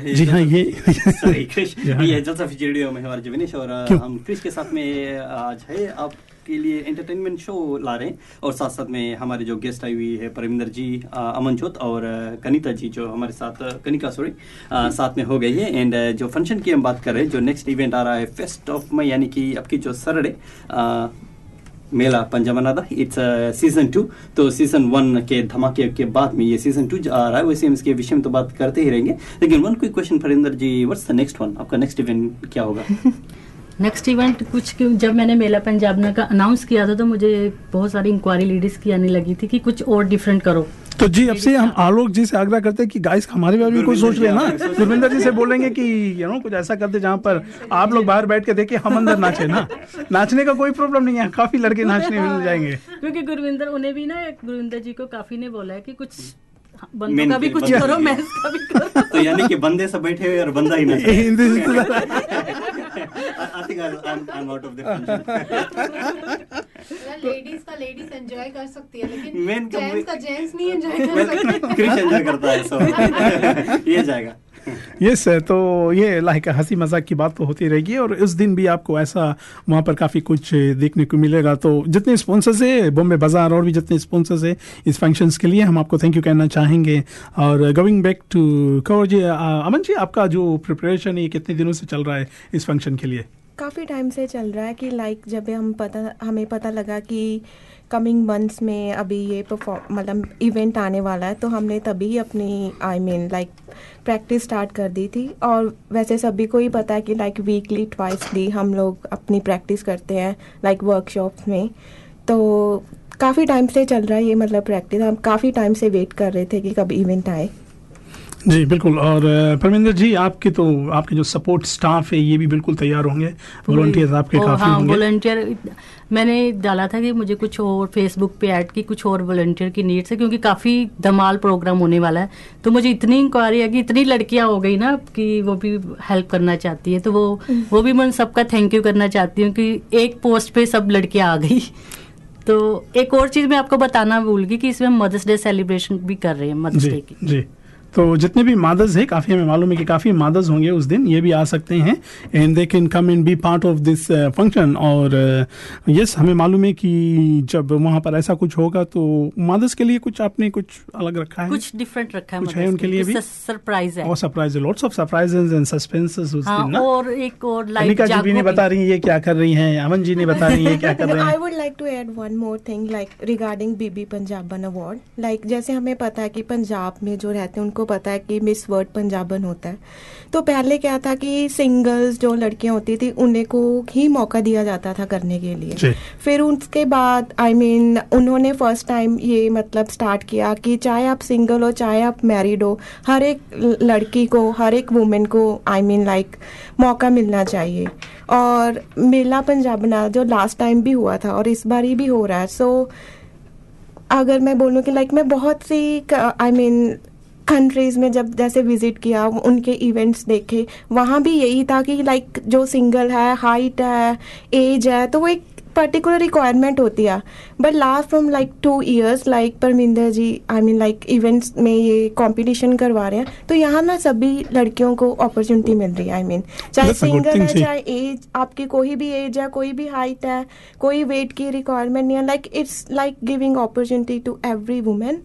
जी हाँ ये सॉरी क्रिश ये जलसा फिजी रेडियो में हमारे जविनेश और हम क्रिश के साथ में आज है। आपके लिए एंटरटेनमेंट शो ला रहे हैं और साथ साथ में हमारे जो गेस्ट आई हुई है परमिंदर जी अ, अमनजोत और कनिता जी जो हमारे साथ कनिका सॉरी साथ में हो गई है। एंड जो फ़ंक्शन की हम बात कर रहे हैं जो नेक्स्ट इवेंट आ रहा है फेस्ट ऑफ़ मई यानी कि आपकी जो सरडे मेला पंजामनादा इट्स सीज़न टू तो सीज़न वन के धमाके के बाद में ये सीज़न टू आ रहा है, वैसे हम इसके विषय में तो बात करते ही रहेंगे। लेकिन one quick question Farinder ji what's the next one आपका नेक्स्ट इवेंट क्या होगा? नेक्स्ट इवेंट कुछ जब मैंने मेला पंजाबना का अनाउंस किया था तो मुझे बहुत सारी इंक्वायरी लेडीज़ की आने लगी थी कि कुछ और डिफरेंट करो। तो जी अब से हम आलोक जी से आग्रह करते हैं कि गाइस हमारे बारे में कोई सोच रहे ना गुरविंदर जी से बोलेंगे कि यू नो कुछ ऐसा करते जहाँ पर आप लोग बाहर बैठ के देखे हम अंदर नाचे ना। नाचने का कोई प्रॉब्लम नहीं है काफ़ी लड़के नाचने मिल जाएँगे। क्योंकि गुरविंदर उन्हें भी ना गुरविंदर जी को काफ़ी ने बोला है कि कुछ बंदों का भी कुछ करो मैं का भी करो। तो यानी कि बंदे सब बैठे हुए और बंदा ही नहीं I think I am out of the ladies का लेडीज़ एंजॉय कर सकती है लेकिन का जेंट्स का जेंट्स नहीं एंजॉय कर सकता सकते। क्रिश एंजॉय करता है सो ये जाएगा। यस तो ये लाइक हँसी मज़ाक की बात तो होती रहेगी और इस दिन भी आपको ऐसा वहाँ पर काफ़ी कुछ देखने को मिलेगा। तो जितने स्पॉन्सर्स है बॉम्बे बाज़ार और भी जितने स्पॉन्सर्स है, इस फ़ंक्शंस के लिए हम आपको थैंक यू कहना चाहेंगे। और going back to Kanwar ji Aman ji, आपका जो प्रिपरेशन है, ये कितने दिनों से चल रहा है इस फ़ंक्शन के लिए? काफ़ी टाइम से चल रहा है कि लाइक जब हम पता, हमें पता लगा कि कमिंग मंथ्स में अभी ये परफॉर्म मतलब इवेंट आने वाला है तो हमने तभी अपनी I mean like practice start कर दी थी। और वैसे सभी को ही पता है कि लाइक वीकली ट्वाइसली हम लोग अपनी प्रैक्टिस करते हैं लाइक वर्कशॉप्स में। तो काफ़ी टाइम से चल रहा है ये मतलब प्रैक्टिस हम काफ़ी टाइम से वेट कर रहे थे कि कब इवेंट आए। जी बिल्कुल। और परमिंदर जी आपके तो आपके जो सपोर्ट स्टाफ है ये भी बिल्कुल तैयार होंगे। वॉलंटियर्स आपके काफ़ी हाँ होंगे। वॉलंटियर मैंने डाला था कि मुझे कुछ और फेसबुक पे ऐड की कुछ और वॉलंटियर की नीड्स है क्योंकि काफ़ी धमाल प्रोग्राम होने वाला है। तो मुझे इतनी इंक्वायरी है कि इतनी लड़कियाँ हो गई ना कि वो भी हेल्प करना चाहती है। तो वो वो भी मैं सबका थैंक यू करना चाहती हूँ कि एक पोस्ट पे सब लड़कियाँ आ गई। तो एक और चीज़ मैं आपको बताना भूल गई कि इसमें मदर्स डे सेलिब्रेशन भी कर रहे हैं मदर्स डे की। जी। तो जितने भी मादर्स है काफ़ी हमें मालूम है कि काफ़ी मादर्स होंगे उस दिन ये भी आ सकते हैं। And they can come in be part of this function और यस हमें मालूम है कि जब वहाँ पर ऐसा कुछ होगा तो मादर्स के लिए कुछ आपने कुछ अलग रखा है? कुछ डिफरेंट रखा है कुछ है mothers उनके लिए भी? सरप्राइज़ है। और surprise lots of surprises and suspenses उस हाँ दिन ना? और एक और लाइव अनिका जी भी नहीं बता रही है ये क्या कर रही हैं अमन जी ने बता रही है क्या कर रहे I हैं? would like to add one more thing like regarding Bibi Punjaban award like जैसे हमें पता है कि पंजाब में जो रहते हैं उनको पता है कि मिस वर्ड पंजाबन होता है। तो पहले क्या था कि सिंगल्स जो लड़कियाँ होती थी उन्हें को ही मौका दिया जाता था करने के लिए। फिर उसके बाद आई I मीन mean, उन्होंने फ़र्स्ट टाइम ये मतलब स्टार्ट किया कि चाहे आप सिंगल हो चाहे आप मैरिड हो हर एक लड़की को हर एक वुमेन को आई मीन लाइक मौका मिलना चाहिए। और मेला पंजाबना जो लास्ट टाइम भी हुआ था और इस बार ही भी हो रहा है। सो so, अगर मैं बोलूँ कि लाइक मैं बहुत सी आई मीन कंट्रीज़ में जब जैसे विज़िट किया उनके इवेंट्स देखे वहाँ भी यही था कि लाइक जो सिंगल है हाइट है एज है तो वो एक पर्टिकुलर रिक्वायरमेंट होती है। But last from like two years like Paraminder ji I mean like events में ये कंपटीशन करवा रहे हैं तो यहाँ ना सभी लड़कियों को अपॉर्चुनिटी मिल रही है आई मीन चाहे सिंगल है चाहे एज आपकी कोई भी एज है कोई भी हाइट है कोई वेट की रिक्वायरमेंट नहीं है like it's like giving opportunity to every women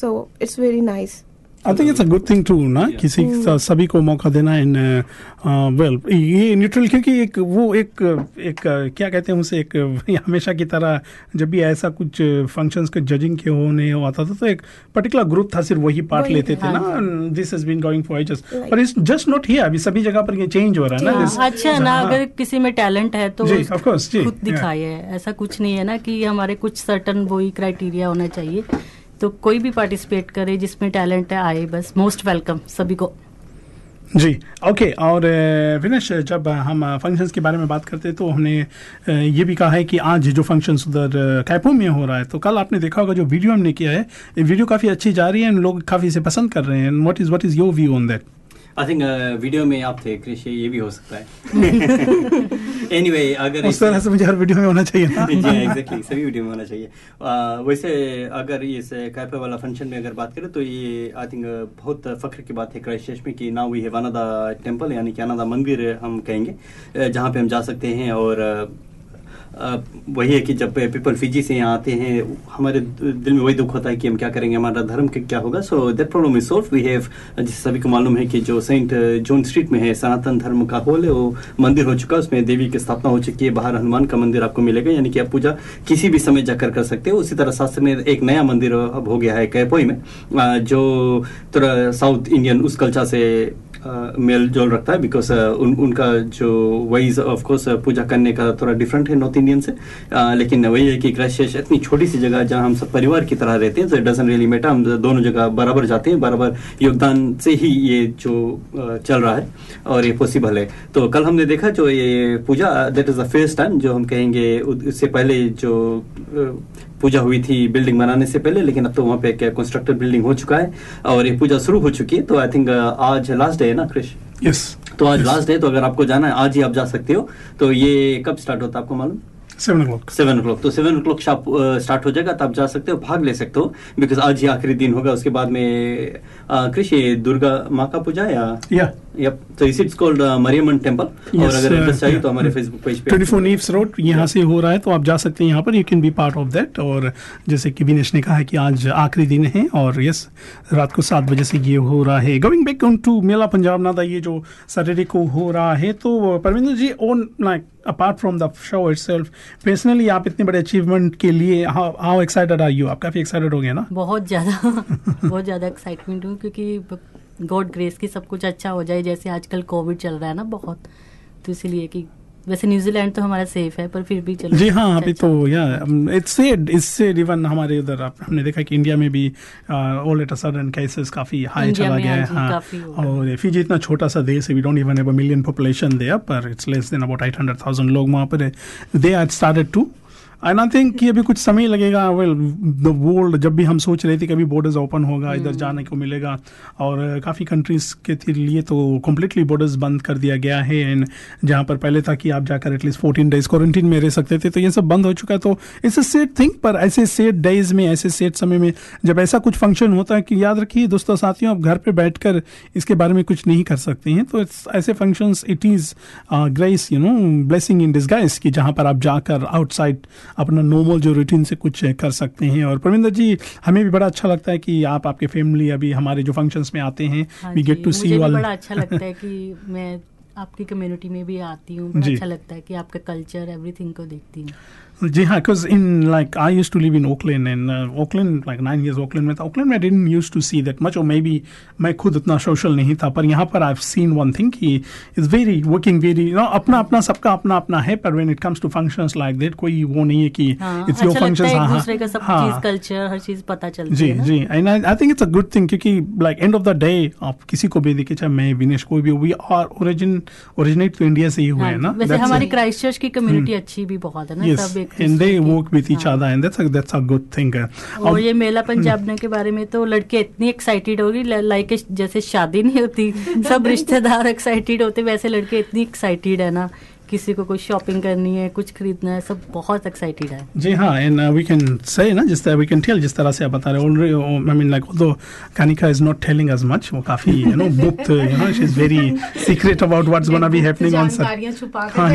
so it's very nice I think it's a good thing to ना किसी सभी को मौका देना इन वेल ये न्यूट्रल क्योंकि एक वो एक एक uh, क्या कहते हैं उसे एक uh, हमेशा की तरह जब भी ऐसा कुछ फ़ंक्शंस के जजिंग के होने आता था तो एक पर्टिकुलर ग्रुप था सिर्फ़ वही पार्ट लेते थे ना this has been going for ages पर इट्स जस्ट नॉट हियर अभी सभी जगह पर ये चेंज हो रहा है ना अच्छा ना। अगर किसी में टैलेंट है तो जी, of course, जी, खुद. दिखाए ऐसा कुछ नहीं है ना कि हमारे कुछ सर्टन वही क्राइटेरिया होना चाहिए तो कोई भी पार्टिसिपेट करे जिसमें टैलेंट है, आए बस। मोस्ट वेलकम सभी को। जी ओके और विनेश, जब हम फ़ंक्शंस के बारे में बात करते तो हमने ये भी कहा है कि आज जो फ़ंक्शंस उधर कैपो में हो रहा है तो कल आपने देखा होगा जो वीडियो हमने किया है वीडियो काफ़ी अच्छी जा रही है एंड लोग काफ़ी इसे पसंद कर रहे हैं। What is what is your view on that I think video uh, में आप थे कृषि ये भी हो सकता है। एनीवे अगर उस इस- तरह से मुझे हर वीडियो में होना चाहिए ना। जी एग्जैक्टली सभी वीडियो में होना चाहिए। आ, वैसे अगर इस कैफ़े वाला फ़ंक्शन में अगर बात करें तो ये आई थिंक बहुत फख्र की बात है क्राइस्ट में कि। Now we have another temple यानी कि अनदा मंदिर हम कहेंगे जहाँ पे हम जा सकते हैं और वही है कि जब पीपल फिजी से यहाँ आते हैं, हमारे दिल में वही दुख होता है कि हम क्या करेंगे, हमारा धर्म क्या होगा? So that problem is solve we have जिस सभी को मालूम है कि जो सेंट जॉन स्ट्रीट में है, सनातन धर्म का हॉल है, वो मंदिर हो चुका है, उसमें देवी की स्थापना हो चुकी है, बाहर हनुमान का मंदिर आपको मिलेगा, यानी कि आप पूजा किसी भी समय जाकर कर सकते हो। उसी तरह शास्त्र में एक नया मंदिर अब हो गया है, कैपोई में जो थोड़ा साउथ इंडियन उस कल्चर से मेल जोल रखता है बिकॉज़ उन, उनका जो वेज ऑफ़ कोर्स पूजा करने का थोड़ा डिफरेंट है नॉर्थ इंडियन से। लेकिन वही है कि क्राइस्ट इतनी छोटी सी जगह जहाँ हम सब परिवार की तरह रहते हैं तो डजंट रियली मैटर हम दोनों जगह बराबर जाते हैं बराबर योगदान से ही ये जो चल रहा है और ये पॉसिबल है। तो कल हमने देखा जो ये puja that is the first time जो हम कहेंगे उससे पहले जो पूजा हुई थी बिल्डिंग बनाने से पहले लेकिन अब तो वहाँ पे एक कंस्ट्रक्टेड बिल्डिंग हो चुका है और ये पूजा शुरू हो चुकी है। तो आई थिंक आज लास्ट डे है ना क्रिश यस तो आज लास्ट डे तो अगर आपको जाना है आज ही आप जा सकते हो। तो ये कब स्टार्ट होता है आपको मालूम? सेवन ओ क्लॉक सेवन तो सेवन ओ शॉप स्टार्ट हो जाएगा तो आप जा सकते हो भाग ले सकते हो बिकॉज़ आज ही आखिरी दिन होगा उसके बाद में uh, कृषि दुर्गा माँ का पूजा या या यप तो इस इट्स कॉल्ड मरियमन टेंपल और अगर एड्रेस चाहिए तो हमारे फेसबुक पेज पे ट्वेंटी फोर नीव्स रोड यहाँ से हो रहा है तो आप जा सकते हैं यहाँ पर you can be part of that और जैसे कि विनेश ने कहा है कि आज आखिरी दिन है और यस रात को सात बजे से ये हो रहा है going back on to Mela Punjab नादा ये जो सैटरडे को हो रहा है तो Paraminder ji on like apart from the show itself personally आप इतने बड़े अचीवमेंट के लिए हाउ एक्साइटेड आर यू आप काफ़ी एक्साइटेड हो गए ना? बहुत ज़्यादा बहुत ज़्यादा एक्साइटमेंट हूँ क्योंकि गॉड ग्रेस की सब कुछ अच्छा हो जाए, जैसे आजकल कोविड चल रहा है ना बहुत तो इसीलिए कि वैसे न्यूजीलैंड तो हमारा सेफ़ है पर फिर भी चलो जी हाँ अभी तो या इट्स इससे इवन हमारे उधर हमने देखा कि इंडिया में भी ऑल एट सडन केसेस काफ़ी हाई चला गया है हाँ हाँ। और फिजी इतना छोटा सा देश है we don't even have a million population there पर इट्स लेस देन अबाउट 800000 लोग वहाँ पर they are started to and I think कि अभी कुछ समय लगेगा वेल द वर्ल्ड जब भी हम सोच रहे थे कि अभी बॉर्डर्स ओपन होगा इधर जाने को मिलेगा और काफ़ी कंट्रीज़ के लिए तो कम्प्लीटली बॉर्डर्स बंद कर दिया गया है एंड जहाँ पर पहले था कि आप जाकर एटलीस्ट फोर्टीन डेज़ क्वारंटीन में रह सकते थे तो ये सब बंद हो चुका है। तो इट्स अ सेट थिंग पर ऐसे सेट डेज़ में ऐसे सेट समय में जब ऐसा कुछ फ़ंक्शन होता है कि याद रखिए दोस्तों साथियों आप घर पे बैठकर इसके बारे में कुछ नहीं कर सकते हैं तो ऐसे functions it is grace you know blessing in disguise कि जहाँ पर आप जाकर आउटसाइड अपना नॉर्मल जो रूटीन से कुछ कर सकते हैं। और परमिंदर जी हमें भी बड़ा अच्छा लगता है कि आप आपके फैमिली अभी हमारे जो फ़ंक्शन में आते हैं we get to see all बड़ा अच्छा लगता है कि मैं आपकी कम्युनिटी में भी आती हूँ। अच्छा लगता है कि आपका कल्चर एवरीथिंग को देखती हूँ। जी हाँ because in like I use to live in Auckland and Auckland like nine years Auckland में था। ओकलैंड में didn't use to see that much और मे बी मैं खुद उतना सोशल नहीं था पर यहाँ पर आई सीन वन थिंग कि is very working very no अपना अपना सबका अपना अपना है पर when it comes to functions like that कोई वो नहीं है कि हाँ इट्स अच्छा योर फ़ंक्शंस हाँ दूसरे का सब हाँ। कल्चर हर चीज़ पता चलती जी जी and I think it's a good thing क्योंकि like end of the day आप किसी को भी देखिए चाहे मैं विनेश कोई भी we are origin originate to India से ही हुए हाँ हैं ना? वैसे हमारी क्राइस्ट चर्च की कम्युनिटी हम्म। अच्छी भी बहुत है ना yes सब they and they each other work with each other and that's a that's a good thing और ये मेला पंजाब के बारे में तो लड़के इतनी एक्साइटेड होगी लाइक जैसे शादी नहीं होती सब रिश्तेदार एक्साइटेड होते वैसे लड़के इतनी एक्साइटेड है ना। किसी को कुछ शॉपिंग करनी है कुछ खरीदना है सब बहुत एक्साइटेड है। जी हाँ एंड वी कैन से ना जिस तरह वी कैन टेल जिस तरह से आप बता रहे already I mean like though Kanika is not telling as much वो काफ़ी you know book you know she is very secret about what's gonna be happening on sir हाँ,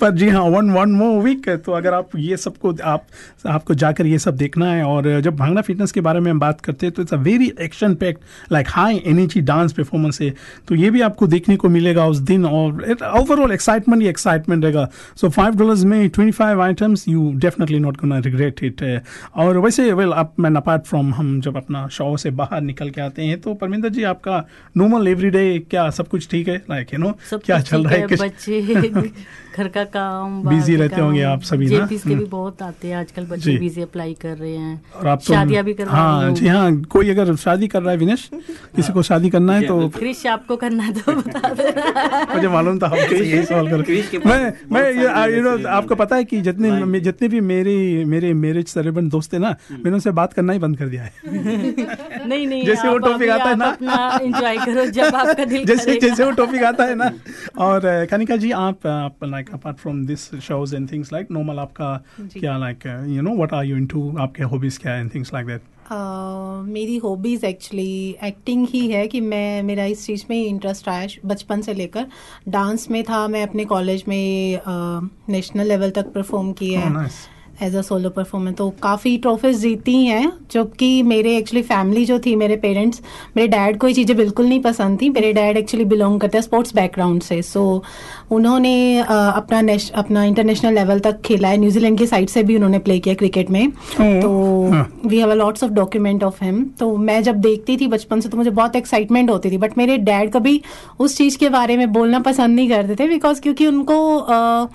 पर जी हाँ वन वन मोर वीक तो अगर आप ये सबको आप आपको जाकर ये सब देखना है और जब भांगड़ा फिटनेस के बारे में हम बात करते हैं तो it's a very action packed like high energy dance performance है। तो ये भी आपको देखने को मिलेगा उस दिन और ओवरऑल एक्साइटमेंट ही एक्साइटमेंट रहेगा सो फाइव डॉलर्स में twenty five items you definitely not gonna regret it और वैसे वेल आप मैन अपार्ट फ्रॉम हम जब अपना शो से बाहर निकल के आते हैं तो परमिंदर जी आपका नॉर्मल एवरीडे क्या सब कुछ ठीक है? लाइक यू नो क्या चल रहा है? कुछ- बच्चे घर का काम बिज़ी रहते होंगे आप सभी ना? के भी हम्म। बहुत आते हैं आजकल बच्चे जी। वीजे अप्लाई कर रहे हैं। और आप तो शादियाँ भी करवा रही हाँ जी हाँ कोई अगर शादी कर रहा है विनेश किसी को शादी करना है तो क्रिश आपको करना है तो बता देना। मुझे मालूम था। पास मैं मैं यू नो आपको पता है कि जितने जितने भी मेरे मेरे मैरिज सेरेबन दोस्त है ना हम्म। मैंने उनसे बात करना ही बंद कर दिया है। नहीं नहीं जैसे वो टॉपिक आता है ना। एंजॉय करो जब आपका दिल जैसे जैसे वो टॉपिक आता है ना। और कनिका जी आप आप like apart from this shows and things like normal आपका क्या like you know what are you into आपके हॉबीज क्या and things like that Uh, मेरी हॉबीज़ एक्चुअली एक्टिंग ही है कि मैं मेरा इस चीज़ में इंटरेस्ट आया बचपन से लेकर। डांस में था मैं अपने कॉलेज में नेशनल लेवल तक परफॉर्म किया है। एज अ सोलो परफॉर्मर तो काफ़ी ट्रॉफीज जीती हैं जबकि मेरे एक्चुअली फैमिली जो थी मेरे पेरेंट्स मेरे डैड को ये चीज़ें बिल्कुल नहीं पसंद थी। मेरे डैड एक्चुअली बिलोंग करते हैं स्पोर्ट्स बैकग्राउंड से सो उन्होंने अपना नेश, अपना इंटरनेशनल लेवल तक खेला है। न्यूजीलैंड की साइड से भी उन्होंने प्ले किया क्रिकेट में। तो we have a lots of document of him तो मैं जब देखती थी बचपन से तो मुझे बहुत एक्साइटमेंट होती थी। बट मेरे डैड कभी उस चीज़ के बारे में बोलना पसंद नहीं करते थे बिकॉज़ क्योंकि उनको अ,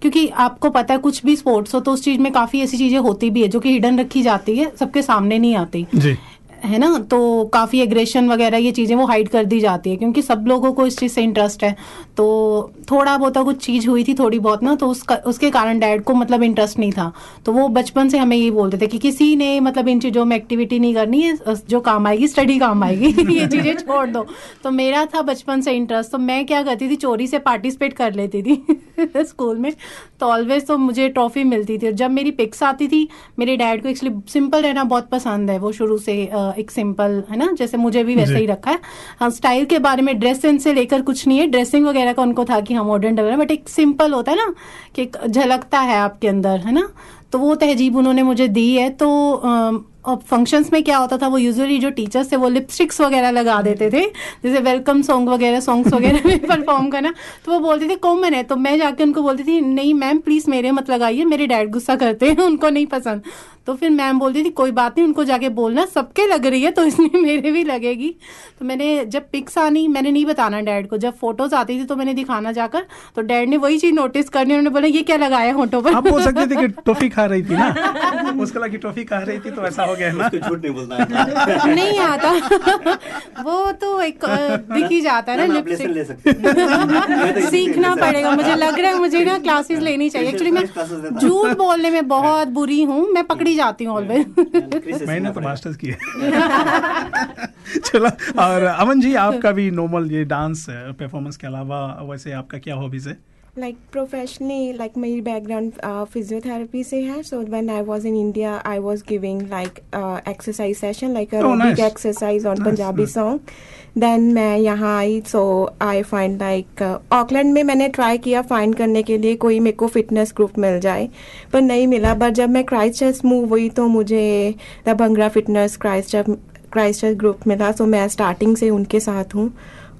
क्योंकि आपको पता है कुछ भी स्पोर्ट्स हो तो उस चीज़ में काफ़ी ऐसी चीज़ें होती भी है जो कि हिडन रखी जाती है सबके सामने नहीं आती। जी। है ना? तो काफ़ी एग्रेशन वगैरह ये चीज़ें वो हाइड कर दी जाती है क्योंकि सब लोगों को इस चीज़ से इंटरेस्ट है। तो थोड़ा बहुत कुछ चीज़ हुई थी थोड़ी बहुत ना तो उसका उसके कारण डैड को मतलब इंटरेस्ट नहीं था। तो वो बचपन से हमें ये बोलते थे कि किसी ने मतलब इन चीज़ों में एक्टिविटी नहीं करनी है जो काम आएगी स्टडी काम आएगी ये चीज़ें छोड़ दो। तो मेरा था बचपन से इंटरेस्ट तो मैं क्या करती थी चोरी से पार्टिसिपेट कर लेती थी स्कूल में। तो ऑलवेज तो मुझे ट्रॉफी मिलती थी जब मेरी पिक्स आती थी मेरे डैड को एक्चुअली सिंपल रहना बहुत पसंद है। वो शुरू से एक सिंपल है ना जैसे मुझे भी वैसे ही रखा है। हाँ स्टाइल के बारे में ड्रेस सेंस से लेकर कुछ नहीं है ड्रेसिंग वगैरह का उनको था कि हाँ मॉडर्न डेवलप बट एक सिंपल होता है ना कि झलकता है आपके अंदर, है ना? तो वो तहजीब उन्होंने मुझे दी है तो अब फ़ंक्शंस में क्या होता था वो यूजुअली जो टीचर्स थे वो लिपस्टिक्स वगैरह लगा देते थे। जैसे वेलकम सॉन्ग वगैरह सॉन्ग्स वगैरह में परफॉर्म करना। तो वो बोलते थे कॉमन है तो मैं जाके उनको बोलती थी नहीं मैम प्लीज़ मेरे मत लगाइए मेरे डैड गुस्सा करते हैं उनको नहीं पसंद। तो फिर मैम बोलती थी कोई बात नहीं उनको जाके बोलना सबके लग रही है तो इसलिए मेरे भी लगेगी। तो मैंने जब पिक्स आनी मैंने नहीं बताना डैड को। जब फ़ोटोज़ आती थी तो मैंने दिखाना जाकर तो डैड ने वही चीज़ नोटिस करनी उन्होंने बोला ये क्या लगाया होटो पर? आप बोल सकते थे कि टॉफी खा रही थी ना? उसको लगा कि टॉफी खा रही थी तो ऐसा हो गया है ना झूठ नहीं बोलना नहीं आता। वो तो एक दिख ही जाता है ना मैम, आप ले सकते सीखना पड़ेगा। मुझे लग रहा है मुझे ना क्लासेस लेनी चाहिए। एक्चुअली मैं हूँ। झूठ बोलने में बहुत बुरी हूँ। मैं पकड़ी जाती हूँ ऑलवेज मैंने तो मास्टर्स किया चलो और अमन जी आपका भी नॉर्मल ये डांस परफॉर्मेंस के अलावा वैसे आपका क्या हॉबीज है? लाइक प्रोफेशनली लाइक मेरी बैकग्राउंड फिजियोथेरेपी से है so when I was in India I was giving like exercise session like Oh, nice. Exercise on Nice, Punjabi nice. Song then मैं यहाँ I so I find like Auckland में मैंने try किया find करने के लिए कोई मेरे को फिटनेस ग्रुप मिल जाए पर नहीं मिला बट जब मैं क्राइस्ट चर्च मूव हुई तो मुझे the bhangra fitness Christ Christ Church group मिला सो मैं स्टार्टिंग से उनके साथ हूँ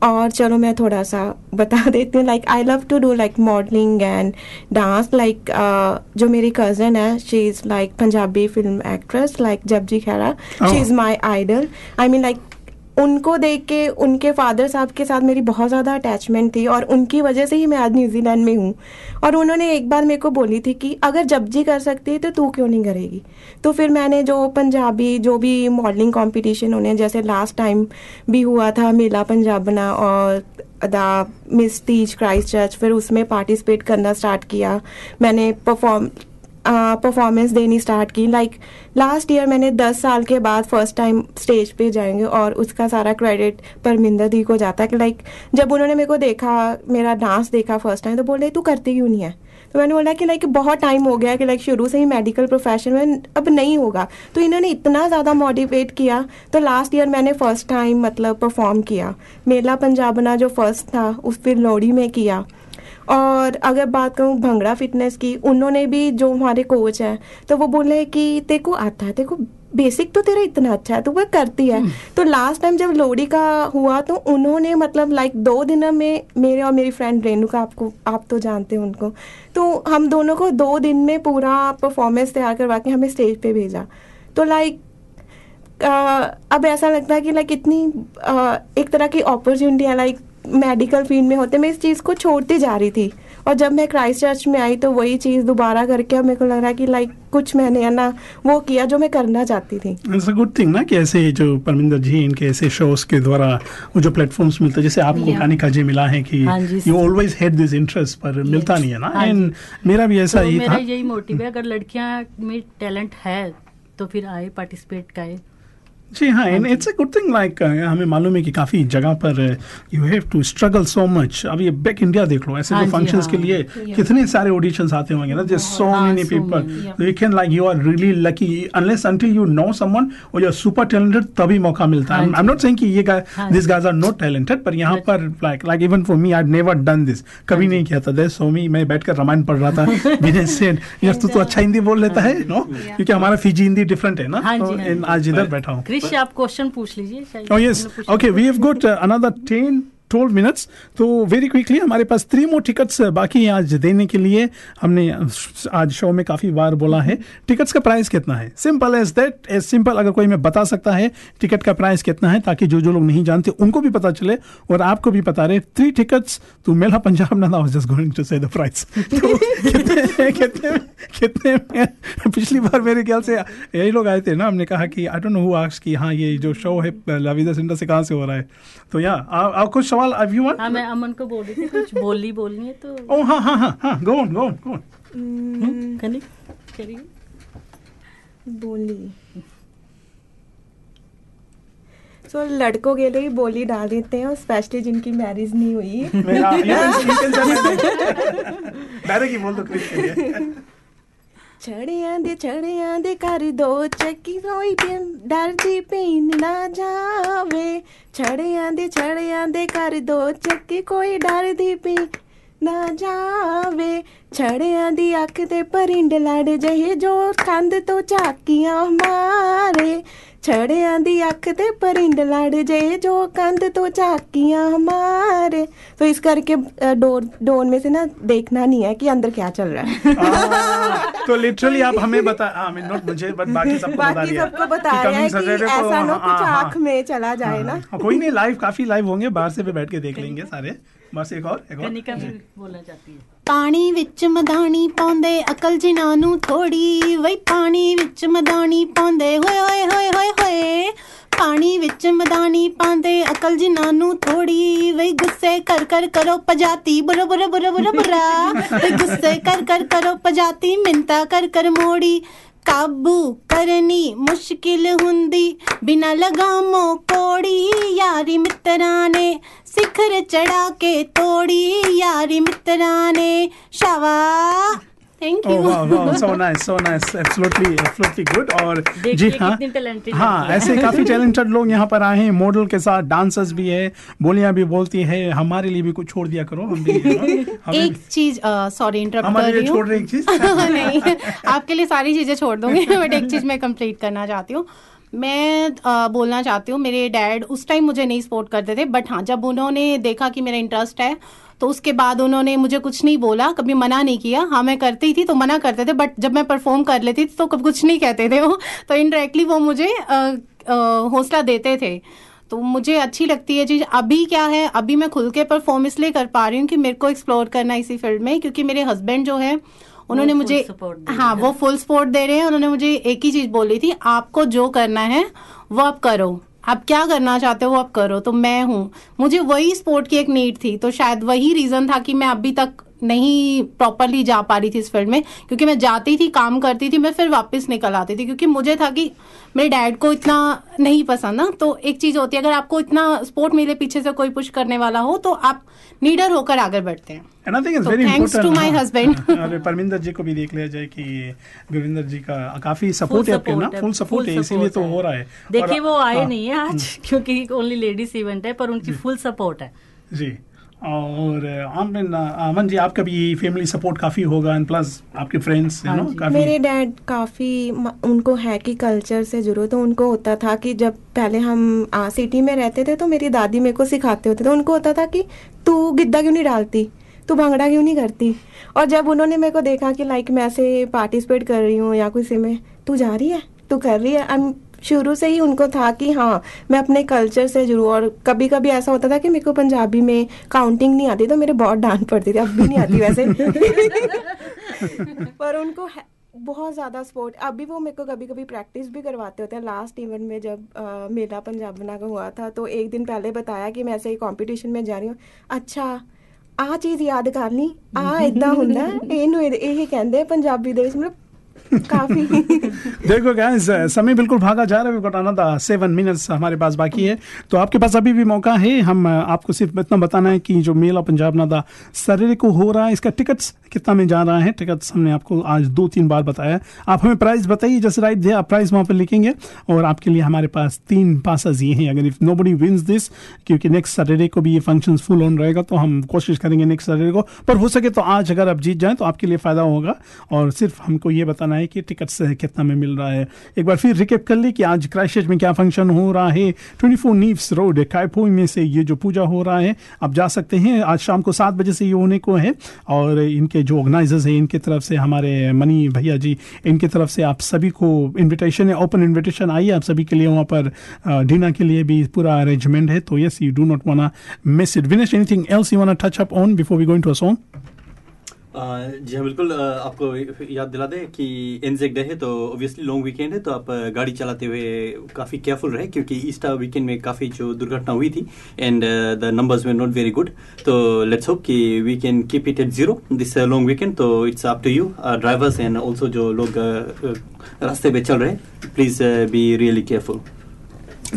और चलो मैं थोड़ा सा बता देती हूँ like I love to do like modelling and dance like जो मेरी कज़न है she is like Punjabi film actress like जबजी Khaira she is my idol I mean like उनको देख के, उनके फादर साहब के साथ मेरी बहुत ज़्यादा अटैचमेंट थी और उनकी वजह से ही मैं आज न्यूजीलैंड में हूँ। और उन्होंने एक बार मेरे को बोली थी कि, अगर जपजी कर सकती है तो तू क्यों नहीं करेगी? तो फिर मैंने जो पंजाबी, जो भी मॉडलिंग कंपटीशन होने जैसे लास्ट टाइम भी हुआ था मेला पंजाबना और the miss Teej Christ Church फिर उसमें पार्टिसिपेट करना स्टार्ट किया। मैंने परफॉर्म परफॉर्मेंस देनी स्टार्ट की। लाइक लास्ट ईयर मैंने 10 साल के बाद फ़र्स्ट टाइम स्टेज पे जाएँगे और उसका सारा क्रेडिट परमिंदर दी को जाता है। कि लाइक जब उन्होंने मेरे को देखा, मेरा डांस देखा फ़र्स्ट टाइम तो बोले, तू करती क्यों नहीं है? तो मैंने बोला कि लाइक बहुत टाइम हो गया कि लाइक शुरू से ही मेडिकल प्रोफेशन में अब नहीं होगा। तो इन्होंने इतना ज़्यादा मोटिवेट किया। तो लास्ट ईयर मैंने फ़र्स्ट टाइम मतलब परफॉर्म किया। मेला पंजाबना जो फ़र्स्ट था, उस फिर लोहड़ी में किया। और अगर बात करूँ भंगड़ा फिटनेस की उन्होंने भी जो हमारे कोच हैं तो वो बोले कि तेरे को आता है तेरे को बेसिक तो तेरा इतना अच्छा है तो वह करती है। तो लास्ट टाइम जब लोहड़ी का हुआ तो उन्होंने मतलब लाइक दो दिनों में मेरे और मेरी फ्रेंड रेनू रेणुका आपको आप तो जानते हैं उनको तो हम दोनों को दो दिन में पूरा परफॉर्मेंस तैयार करवा के हमें स्टेज पे भेजा। तो लाइक अब ऐसा लगता है कि लाइक इतनी अ, एक तरह की अपॉर्चुनिटी है लाइक मेडिकल फ़ील्ड में होते मैं इस चीज़ को छोड़ती जा रही थी। और जब मैं क्राइस्ट चर्च में आई तो वही चीज़ दोबारा करके अब मेरे को लग रहा है कि लाइक कुछ मैंने है ना वो किया जो मैं करना चाहती थी। इट्स अ गुड थिंग ना कि ऐसे जो परमिंदर जी इनके ऐसे शोज़ के द्वारा वो जो प्लेटफॉर्म्स मिलते हैं जैसे आपको Yeah. कानिका जी मिला है कि हाँ you always had this interest पर मिलता नहीं है ना। हाँ एंड मेरा भी ऐसा तो ही मेरा यही मोटिव है अगर लड़कियाँ में टैलेंट है तो फिर आए पार्टिसिपेट करे। जी हाँ and it's a good thing like हमें मालूम है कि काफ़ी जगह पर you have to struggle so much अब ये बैक इंडिया देख लो ऐसे हाँ जो जी, फ़ंक्शंस हाँ। के लिए कितने सारे ऑडिशन आते होंगे ना जस्ट सो हाँ, many people you can like you are really lucky unless until you know someone और यू आर सुपर टैलेंटेड तभी मौका मिलता है. हाँ आई एम नॉट सेइंग कि ये हाँ this guys are not talented पर यहाँ पर like like even for me I never done this हाँ कभी नहीं किया था. सो मी मैं बैठकर रामायण पढ़ रहा था. विनय सेन यार तू तो अच्छा हिंदी बोल लेता है नो क्योंकि हमारा फिजी हिंदी डिफरेंट है ना? हाँ तो हाँ आज इधर बैठा हूँ. क्रिश आप क्वेश्चन पूछ लीजिए शायद Oh yes. उन्होंने पूछा Okay, था। we have got uh, another 10 12 minutes. तो वेरी क्विकली हमारे पास थ्री मोर टिकट्स बाकी हैं आज देने के लिए। हमने आज शो में काफ़ी बार बोला है। टिकट्स का प्राइस कितना है? Simple as that as simple अगर कोई मैं बता सकता है टिकट का प्राइस कितना है, ताकि जो जो लोग नहीं जानते, उनको भी पता चले और आपको भी पता रहे। Three tickets to Mela Punjab ना was just going to say the price तो कितने कितने कितने पिछली बार मेरे ख्याल से यही लोग आए थे ना, हमने कहा कि आई डोंट नो हु कि हाँ ये जो शो है, लविदा सेंटर से कहाँ से हो रहा है? तो या आप कुछ सवाल अब यू हाँ मैं अमन को बोल रही थी कुछ बोली बोलनी है तो। ओ हाँ हाँ हाँ हाँ go on go on go on hmm, Kani बोली। सो लड़कों के लिए बोली डाल देते हैं और स्पेशली जिनकी मैरिज नहीं हुई। डायरेक्ट ही। बोल दो क्रिश के लिए ਛੜਿਆਂ ਦੇ ਛੜਿਆਂ ਦੇ ਘਰ ਦੋ ਚੱਕੀ ਹੋਈ ਪਿੰ, ਡਰਦੀ ਪੀਣ ਨਾ ਜਾਵੇ। ਛੜਿਆਂ ਦੇ ਛੜਿਆਂ ਦੇ ਘਰ ਦੋ ਚੱਕੀ, ਕੋਈ ਡਰਦੀ ਪੀ ਨਾ ਜਾਵੇ। ਛੜਿਆਂ ਦੀ ਅੱਖ ਤੇ ਪਰਿੰਡ ਲੜ ਜਹੇ, ਜੋ ਕੰਧ ਤੋਂ ਝਾਕੀਆਂ ਮਾਰੇ। ਛੜਿਆਂ ਦੀ ਅੱਖ ਤੇ ਪਰਿੰਡ ਲੜ ਜੇ ਜੋ कंध तो झाकियां हमारे तो इस करके अ, डोर डोर में से ना देखना नहीं है कि अंदर क्या चल रहा है तो लिटरली आप हमें बता आई मीन नॉट मुझे बट बाकी सबको बता बाकी दिया सबको बता कि रहे हैं coming कि Saturday को- ऐसा ना हाँ, कुछ हाँ, आंख में चला जाए ना हाँ, कोई नहीं लाइव काफी लाइव होंगे बाहर से भी बैठ के देख लेंगे सारे ਬਸ ਇੱਕ ਹੋਰ ਇੱਕ ਹੋਰ। ਕਨਿਕਾ ਵੀ ਬੋਲਣਾ ਚਾਹਤੀ ਹੈ। ਪਾਣੀ ਵਿੱਚ ਮਦਾਨੀ ਪਾਉਂਦੇ ਅਕਲ ਜਿਨ੍ਹਾਂ ਨੂੰ ਥੋੜੀ ਵਈ। ਪਾਣੀ ਵਿੱਚ ਮਦਾਨੀ ਪਾਉਂਦੇ ਹੋਏ ਹੋਏ ਹੋਏ ਹੋਏ ਹੋਏ। ਪਾਣੀ ਵਿੱਚ ਮਦਾਨੀ ਪਾਉਂਦੇ ਅਕਲ ਜਿਨ੍ਹਾਂ ਨੂੰ ਥੋੜੀ ਵਈ। ਗੁੱਸੇ ਕਰ ਕਰ ਕਰੋ ਪਜਾਤੀ। ਬੁਰ ਬੁਰ ਬੁਰ ਬੁਰ ਬੁਰਾ। ਵਈ ਗੁੱਸੇ ਕਰ ਕਰ ਕਰੋ ਪਜਾਤੀ। ਮਿੰਤਾ ਕਰ ਕਰ ਮੋੜੀ। ਕਾਬੂ ਕਰਨੀ ਮੁਸ਼ਕਿਲ ਹੁੰਦੀ। ਬਿਨਾ ਲਗਾਮੋ ਕੋੜੀ ਯਾਰੀ ਮਿੱਤਰਾਂ ਨੇ ਸਿਖਰ ਚੜਾ ਕੇ ਤੋੜੀ। ਯਾਰੀ ਮਿੱਤਰਾਂ ਨੇ ਸ਼ਾਵਾ thank you wow, wow, so nice, so nice, absolutely, absolutely good. और जी हाँ। कितनी talented हाँ ऐसे काफ़ी टैलेंटेड लोग यहाँ पर आए हैं। मॉडल के साथ डांसर्स भी है बोलियाँ भी बोलती है हमारे लिए भी कुछ छोड़ दिया करो हम भी एक चीज़ सॉरी इंटरप्ट कर रही हूँ। छोड़ रहे एक चीज़? नहीं आपके लिए सारी चीज़ें छोड़ दूँगी बट एक चीज़ मैं कंप्लीट करना चाहती हूँ। मैं अ, बोलना चाहती हूँ मेरे डैड उस टाइम मुझे नहीं सपोर्ट करते थे बट हाँ जब उन्होंने देखा कि मेरा इंटरेस्ट है तो उसके बाद उन्होंने मुझे कुछ नहीं बोला कभी मना नहीं किया। हाँ मैं करती थी तो मना करते थे बट जब मैं परफॉर्म कर लेती थी तो कभी कुछ नहीं कहते थे वो। तो इनडायरेक्टली वो मुझे हौसला देते थे। तो मुझे अच्छी लगती है चीज़। अभी क्या है अभी मैं खुल के परफॉर्म इसलिए कर पा रही हूँ कि मेरे को एक्सप्लोर करना है इसी फ़ील्ड में क्योंकि मेरे हस्बैंड जो है उन्होंने मुझे हाँ वो फुल सपोर्ट दे रहे हैं। उन्होंने मुझे एक ही चीज़ बोली थी आपको जो करना है वो आप करो। आप क्या करना चाहते हो आप करो। तो मैं हूँ। मुझे वही स्पोर्ट की एक नीड थी। तो शायद वही रीजन था कि मैं अभी तक नहीं प्रॉपरली जा पा रही थी इस फ़ील्ड में क्योंकि मैं जाती थी काम करती थी मैं फिर वापस निकल आती थी क्योंकि मुझे था कि मेरे डैड को इतना नहीं पसंद ना। तो एक चीज़ होती है अगर आपको इतना सपोर्ट मिले पीछे से कोई पुश करने वाला हो तो आप नीडर होकर आगे बढ़ते हैं। My हाँ. अरे परमिंदर जी को भी देख लिया जाए कि गुरविंदर जी का काफ़ी सपोर्ट है आपके ना? फुल सपोर्ट है इसीलिए support तो हो। रहा है। देखिए वो आए हाँ, नहीं है आज क्योंकि ओनली लेडीज़ इवेंट है पर उनकी फुल सपोर्ट है। जी। और आमन अमन जी आपका भी फैमिली सपोर्ट काफ़ी होगा एंड प्लस आपके फ्रेंड्स यू नो काफ़ी मेरे डैड काफ़ी उनको है कि कल्चर से जुड़ो तो उनको होता था कि जब पहले हम आ, सिटी में रहते थे तो मेरी दादी मेरे को सिखाते होते थे। उनको होता था कि तू गिद्दा क्यों नहीं डालती? तू भंगड़ा क्यों नहीं करती? और जब उन्होंने मेरे को देखा कि लाइक मैं ऐसे पार्टिसिपेट कर रही हूँ या किसी में तू जा रही है? तू कर रही है? I'm- शुरू से ही उनको था कि हाँ मैं अपने कल्चर से जुड़ूँ और कभी कभी ऐसा होता था कि मेरे को पंजाबी में काउंटिंग नहीं आती तो मेरे बहुत डांट पड़ती थी अब भी नहीं आती वैसे पर उनको है- बहुत ज़्यादा सपोर्ट अभी वो मेरे को कभी कभी प्रैक्टिस भी करवाते होते हैं लास्ट इवेंट में जब अ, मेला पंजाब बना का हुआ था तो एक दिन पहले बताया कि मैं ऐसे कंपटीशन में जा रही हूँ अच्छा ਆ ਚੀਜ਼ ਯਾਦ ਕਰ ਲਈ ਆ ਇਦਾਂ ਹੁੰਦਾ ਹੈ, ਇਹਨੂੰ ਇਹ ਇਹ ਕਹਿੰਦੇ ਆ ਪੰਜਾਬੀ ਦੇ ਵਿੱਚ ਮਤਲਬ काफ़ी। देखो गाइस समय बिल्कुल भागा जा रहा है। सेवन मिनट्स हमारे पास बाकी है। तो आपके पास अभी भी मौका है। हम आपको सिर्फ़ इतना बताना है कि जो मेला पंजाब नादा सरेरे को हो रहा है, इसका टिकट्स कितना में जा रहा है? टिकट्स हमने आपको आज दो तीन बार बताया। आप हमें प्राइस बताइए जैसे राइट दे आप प्राइस वहाँ पर लिखेंगे। और आपके लिए हमारे पास तीन पासेस ये हैं। अगर इफ़ नो बडी दिस क्योंकि नेक्स्ट सैटरडे को भी ये फ़ंक्शन फुल ऑन रहेगा तो हम कोशिश करेंगे नेक्स्ट सैटरडे को। पर हो सके तो आज अगर आप जीत जाएँ तो आपके लिए फ़ायदा होगा। और सिर्फ़ हमको ये बताना है कि टिकट्स कितना में मिल रहा है। एक बार फिर रिकेप कर ले कि आज क्राइस्टचर्च में क्या फ़ंक्शन हो रहा है। 24 नीव्स रोड कायपोई में से ये जो पूजा हो रहा है, आप जा सकते हैं। आज शाम को सात बजे से ये होने को है। और इनके जो ऑर्गेनाइजर्स हैं, इनकी तरफ़ से हमारे मनी भैया जी, इनकी तरफ़ से आप सभी को इनविटेशन है। ओपन इनविटेशन आइए आप सभी के लिए वहाँ पर डिनर के लिए भी पूरा अरेंजमेंट है। तो yes you do not wanna miss it Vinesh anything else you wanna touch up on before we going to a song जी हाँ बिल्कुल आपको याद दिला दें कि एनजेक डे है तो ऑब्वियसली लॉन्ग वीकेंड है तो आप गाड़ी चलाते हुए काफ़ी केयरफुल रहे, क्योंकि ईस्टर वीकेंड में काफ़ी जो दुर्घटना हुई थी एंड द नंबर्स में नॉट वेरी गुड तो लेट्स होप कि we can keep it at zero this long weekend तो it's up to you drivers and also जो लोग रास्ते पे चल रहे हैं प्लीज़ बी रियली केयरफुल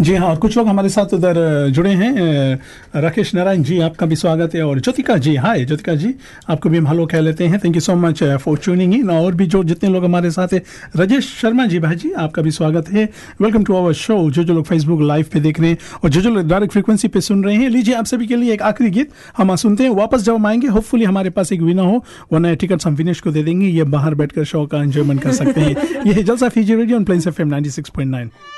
जी हाँ और कुछ लोग हमारे साथ उधर जुड़े हैं। राकेश नारायण जी आपका भी स्वागत है और ज्योतिका जी हाय ज्योतिका जी आपको भी हम हेलो कह लेते हैं। Thank you so much for tuning in और भी जो जितने लोग हमारे साथ हैं राजेश शर्मा जी भाई जी आपका भी स्वागत है। वेलकम टू आवर शो जो जो लोग फेसबुक लाइव पे देख रहे हैं और जो जो लोग डायरेक्ट फ्रीक्वेंसी पे सुन रहे हैं लीजिए आप सभी के लिए एक आखिरी गीत हम सुनते हैं। वापस जब हम आएँगे होपफुली हमारे पास एक विनर हो वरना टिकट हम विनेश को दे देंगे ये बाहर बैठकर शो का एंजॉयमेंट कर सकते हैं। ये जलसा Fiji radio on plains FM 96.9 बहुत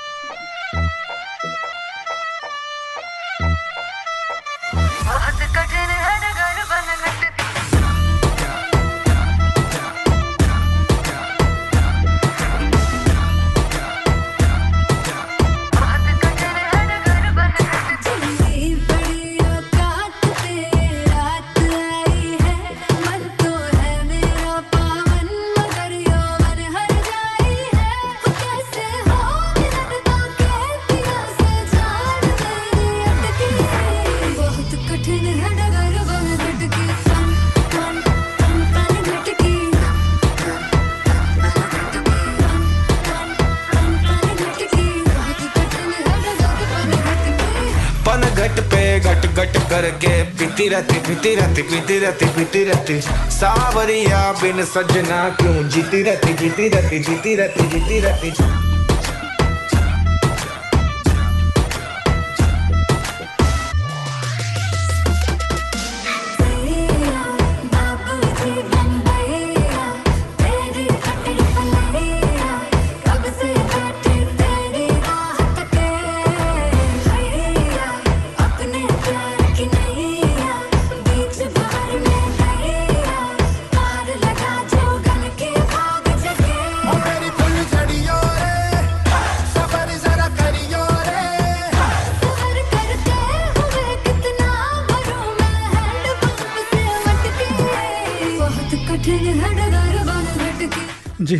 पीती रहती पीती रहती पीती रहती। सावरिया बिन सजना क्यों? जीती रहती जीती रहती जीती रहती जीती रहती।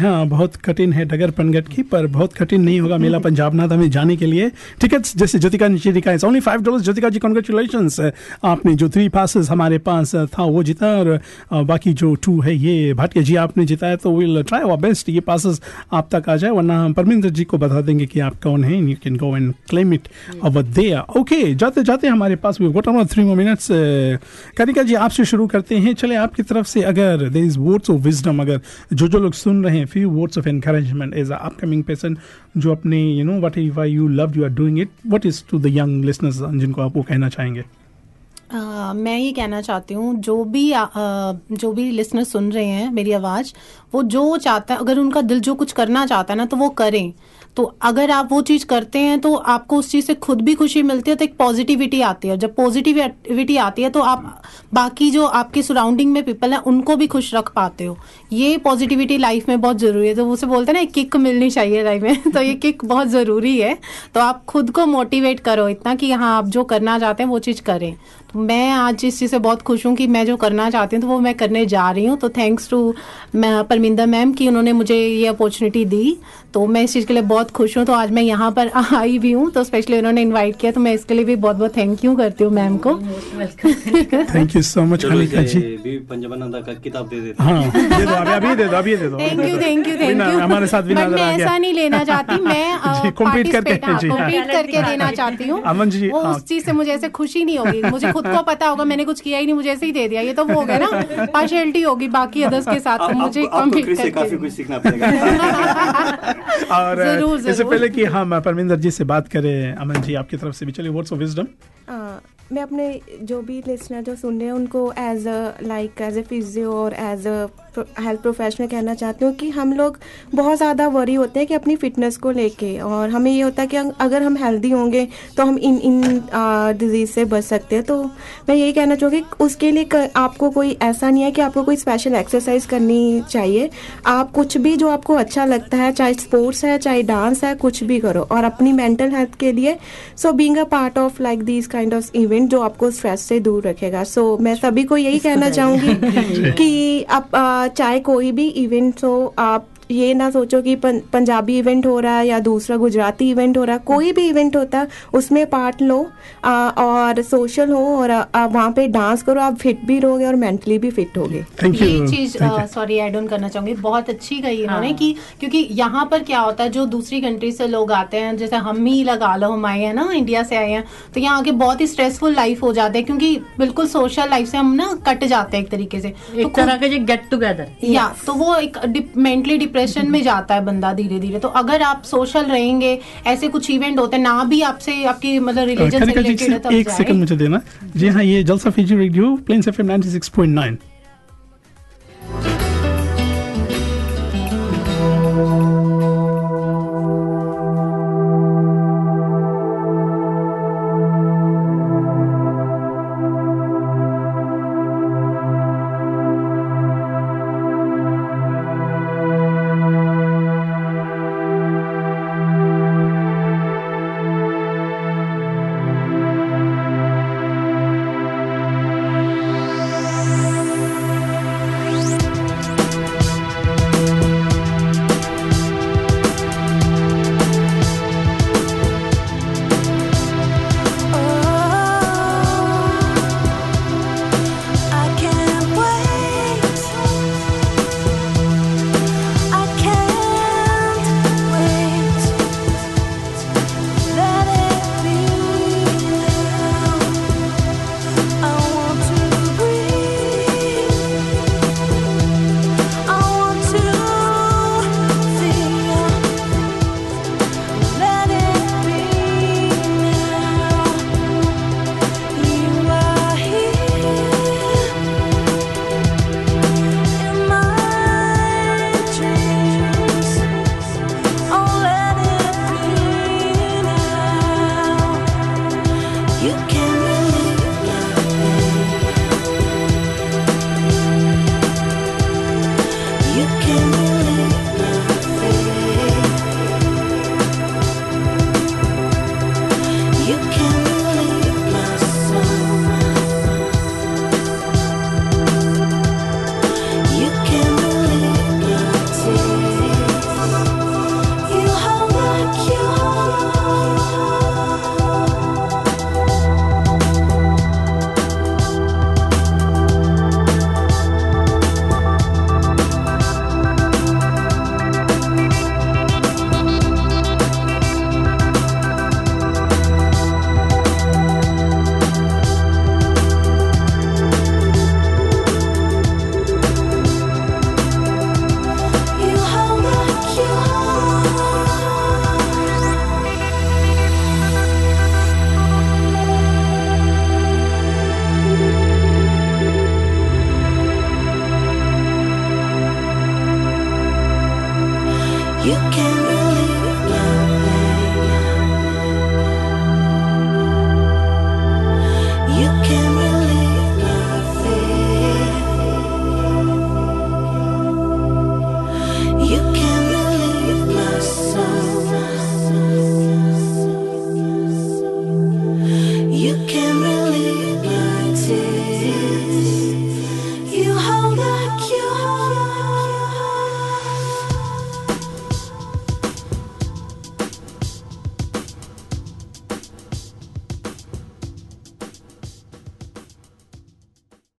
हाँ बहुत कठिन है डगर पनगट की पर बहुत कठिन नहीं होगा मेला पंजाब नाथ हमें जाने के लिए। टिकट्स जैसे ज्योतिका नीचे दिखा only five dollar Jyotika ji congratulation आपने जो थ्री पासेस हमारे पास था वो जीता और बाकी जो टू है ये भाटिया जी आपने जिताया तो विल ट्राई आवर बेस्ट ये पासेस आप तक आ जाए वरना हम परमिंदर जी को बता देंगे कि आप कौन है। You can go and claim it over there okay जाते जाते हमारे पास we got around three more minutes Kanika ji आपसे शुरू करते हैं। चले आपकी तरफ़ से अगर there is words of wisdom अगर जो जो लोग सुन रहे हैं few of encouragement as an upcoming person जो अपने you know what you you love you are doing it is is to the young listeners जिनको आप वो कहना चाहेंगे? Uh, मैं ये कहना चाहती हूँ जो भी आ, जो भी लिसनर सुन रहे हैं मेरी आवाज़ वो जो चाहता है अगर उनका दिल जो कुछ करना चाहता है ना तो वो करें। तो अगर आप वो चीज़ करते हैं तो आपको उस चीज़ से खुद भी खुशी मिलती है तो एक पॉजिटिविटी आती है। जब पॉजिटिविटी आती है तो आप बाकी जो आपके सराउंडिंग में पीपल हैं, उनको भी खुश रख पाते हो। ये पॉजिटिविटी लाइफ में बहुत ज़रूरी है। तो उसे बोलते हैं ना किक मिलनी चाहिए लाइफ में। तो ये किक बहुत ज़रूरी है। तो आप खुद को मोटिवेट करो इतना कि हाँ आप जो करना चाहते हैं, वो चीज़ करें। तो मैं आज इस चीज़ से बहुत खुश हूँ कि मैं जो करना चाहती हूँ तो वो मैं करने जा रही हूँ। तो थैंक्स टू परमिंदर मैम कि उन्होंने मुझे ये अपॉर्चुनिटी दी। तो मैं इस चीज़ के लिए बहुत खुश हूँ। तो आज मैं यहाँ पर आई भी हूँ। तो स्पेशली उन्होंने इनवाइट किया तो मैं इसके लिए भी बहुत बहुत थैंक यू करती हूँ मैम को। थैंक यू सो मच जी। भी पंजाबानंदा का किताब दे देते हाँ। दे दो अभी दे दो अभी दे दो। Thank you thank you thank you हमारे साथ आ गया। ऐसा नहीं लेना चाहती मैं करके, जी, हाँ। कंप्लीट करके देना चाहती हूँ। अमन जी, वो हाँ। उस चीज़ से मुझे ऐसे खुशी नहीं होगी। मुझे खुद को पता होगा मैंने कुछ किया ही नहीं मुझे ऐसे ही दे दिया। ये तो वो हो गया ना पार्शियलिटी होगी बाकी अदर्स के साथ तो मुझे कंप्लीट क्रिस काफ़ी कुछ सीखना पड़ेगा। और ज़रूर, इससे पहले कि हम परमिंदर जी से बात करें अमन जी आपकी तरफ़ से भी चलिए वर्ड्स ऑफ़ विजडम मैं अपने जो भी लिसनर जो सुन रहे हैं उनको as a like as a physio और एज अ हेल्थ प्रोफेशनल कहना चाहती हूँ कि हम लोग बहुत ज़्यादा वरी होते हैं कि अपनी फिटनेस को लेके और हमें ये होता है कि अगर हम हेल्दी होंगे तो हम इन इन डिज़ीज़ से बच सकते हैं। तो मैं यही कहना चाहूँगी उसके लिए क- आपको कोई ऐसा नहीं है कि आपको कोई स्पेशल एक्सरसाइज करनी चाहिए। आप कुछ भी जो आपको अच्छा लगता है चाहे स्पोर्ट्स है चाहे डांस है कुछ भी करो और अपनी मेंटल हेल्थ के लिए so being a part of like this kind of event जो आपको स्ट्रेस से दूर रखेगा। सो so, मैं सभी को यही कहना चाहूँगी कि आप चाहे कोई भी इवेंट हो आप ये ना सोचो कि पं, पंजाबी इवेंट हो रहा है या दूसरा गुजराती इवेंट हो रहा है कोई भी इवेंट होता है उसमें पार्ट लो आ, और सोशल हो और वहाँ पे डांस करो आप फिट भी रहोगे और मेंटली भी फिट होगे। ये चीज़ सॉरी एड ऑन करना चाहूँगी। बहुत अच्छी कही इन्होंने हाँ। कि क्योंकि यहाँ पर क्या होता है जो दूसरी कंट्री से लोग आते हैं जैसे हम ही लगा लो हम आए हैं ना इंडिया से आए हैं तो यहाँ आके बहुत ही स्ट्रेसफुल लाइफ हो जाता है क्योंकि बिल्कुल सोशल लाइफ से हम ना कट जाते हैं एक तरीके से। तो एक तरह के गेट टुगेदर या तो वो एक मेंटली डिप्रेशन में जाता है बंदा धीरे धीरे तो अगर आप सोशल रहेंगे ऐसे कुछ इवेंट होते हैं ना भी आपसे आपकी मतलब रिलीजन से रिलेटेड एक सेकंड मुझे देना। जी हाँ ये जलसा फीजी रेडियो प्लेन्स एफएम 96.9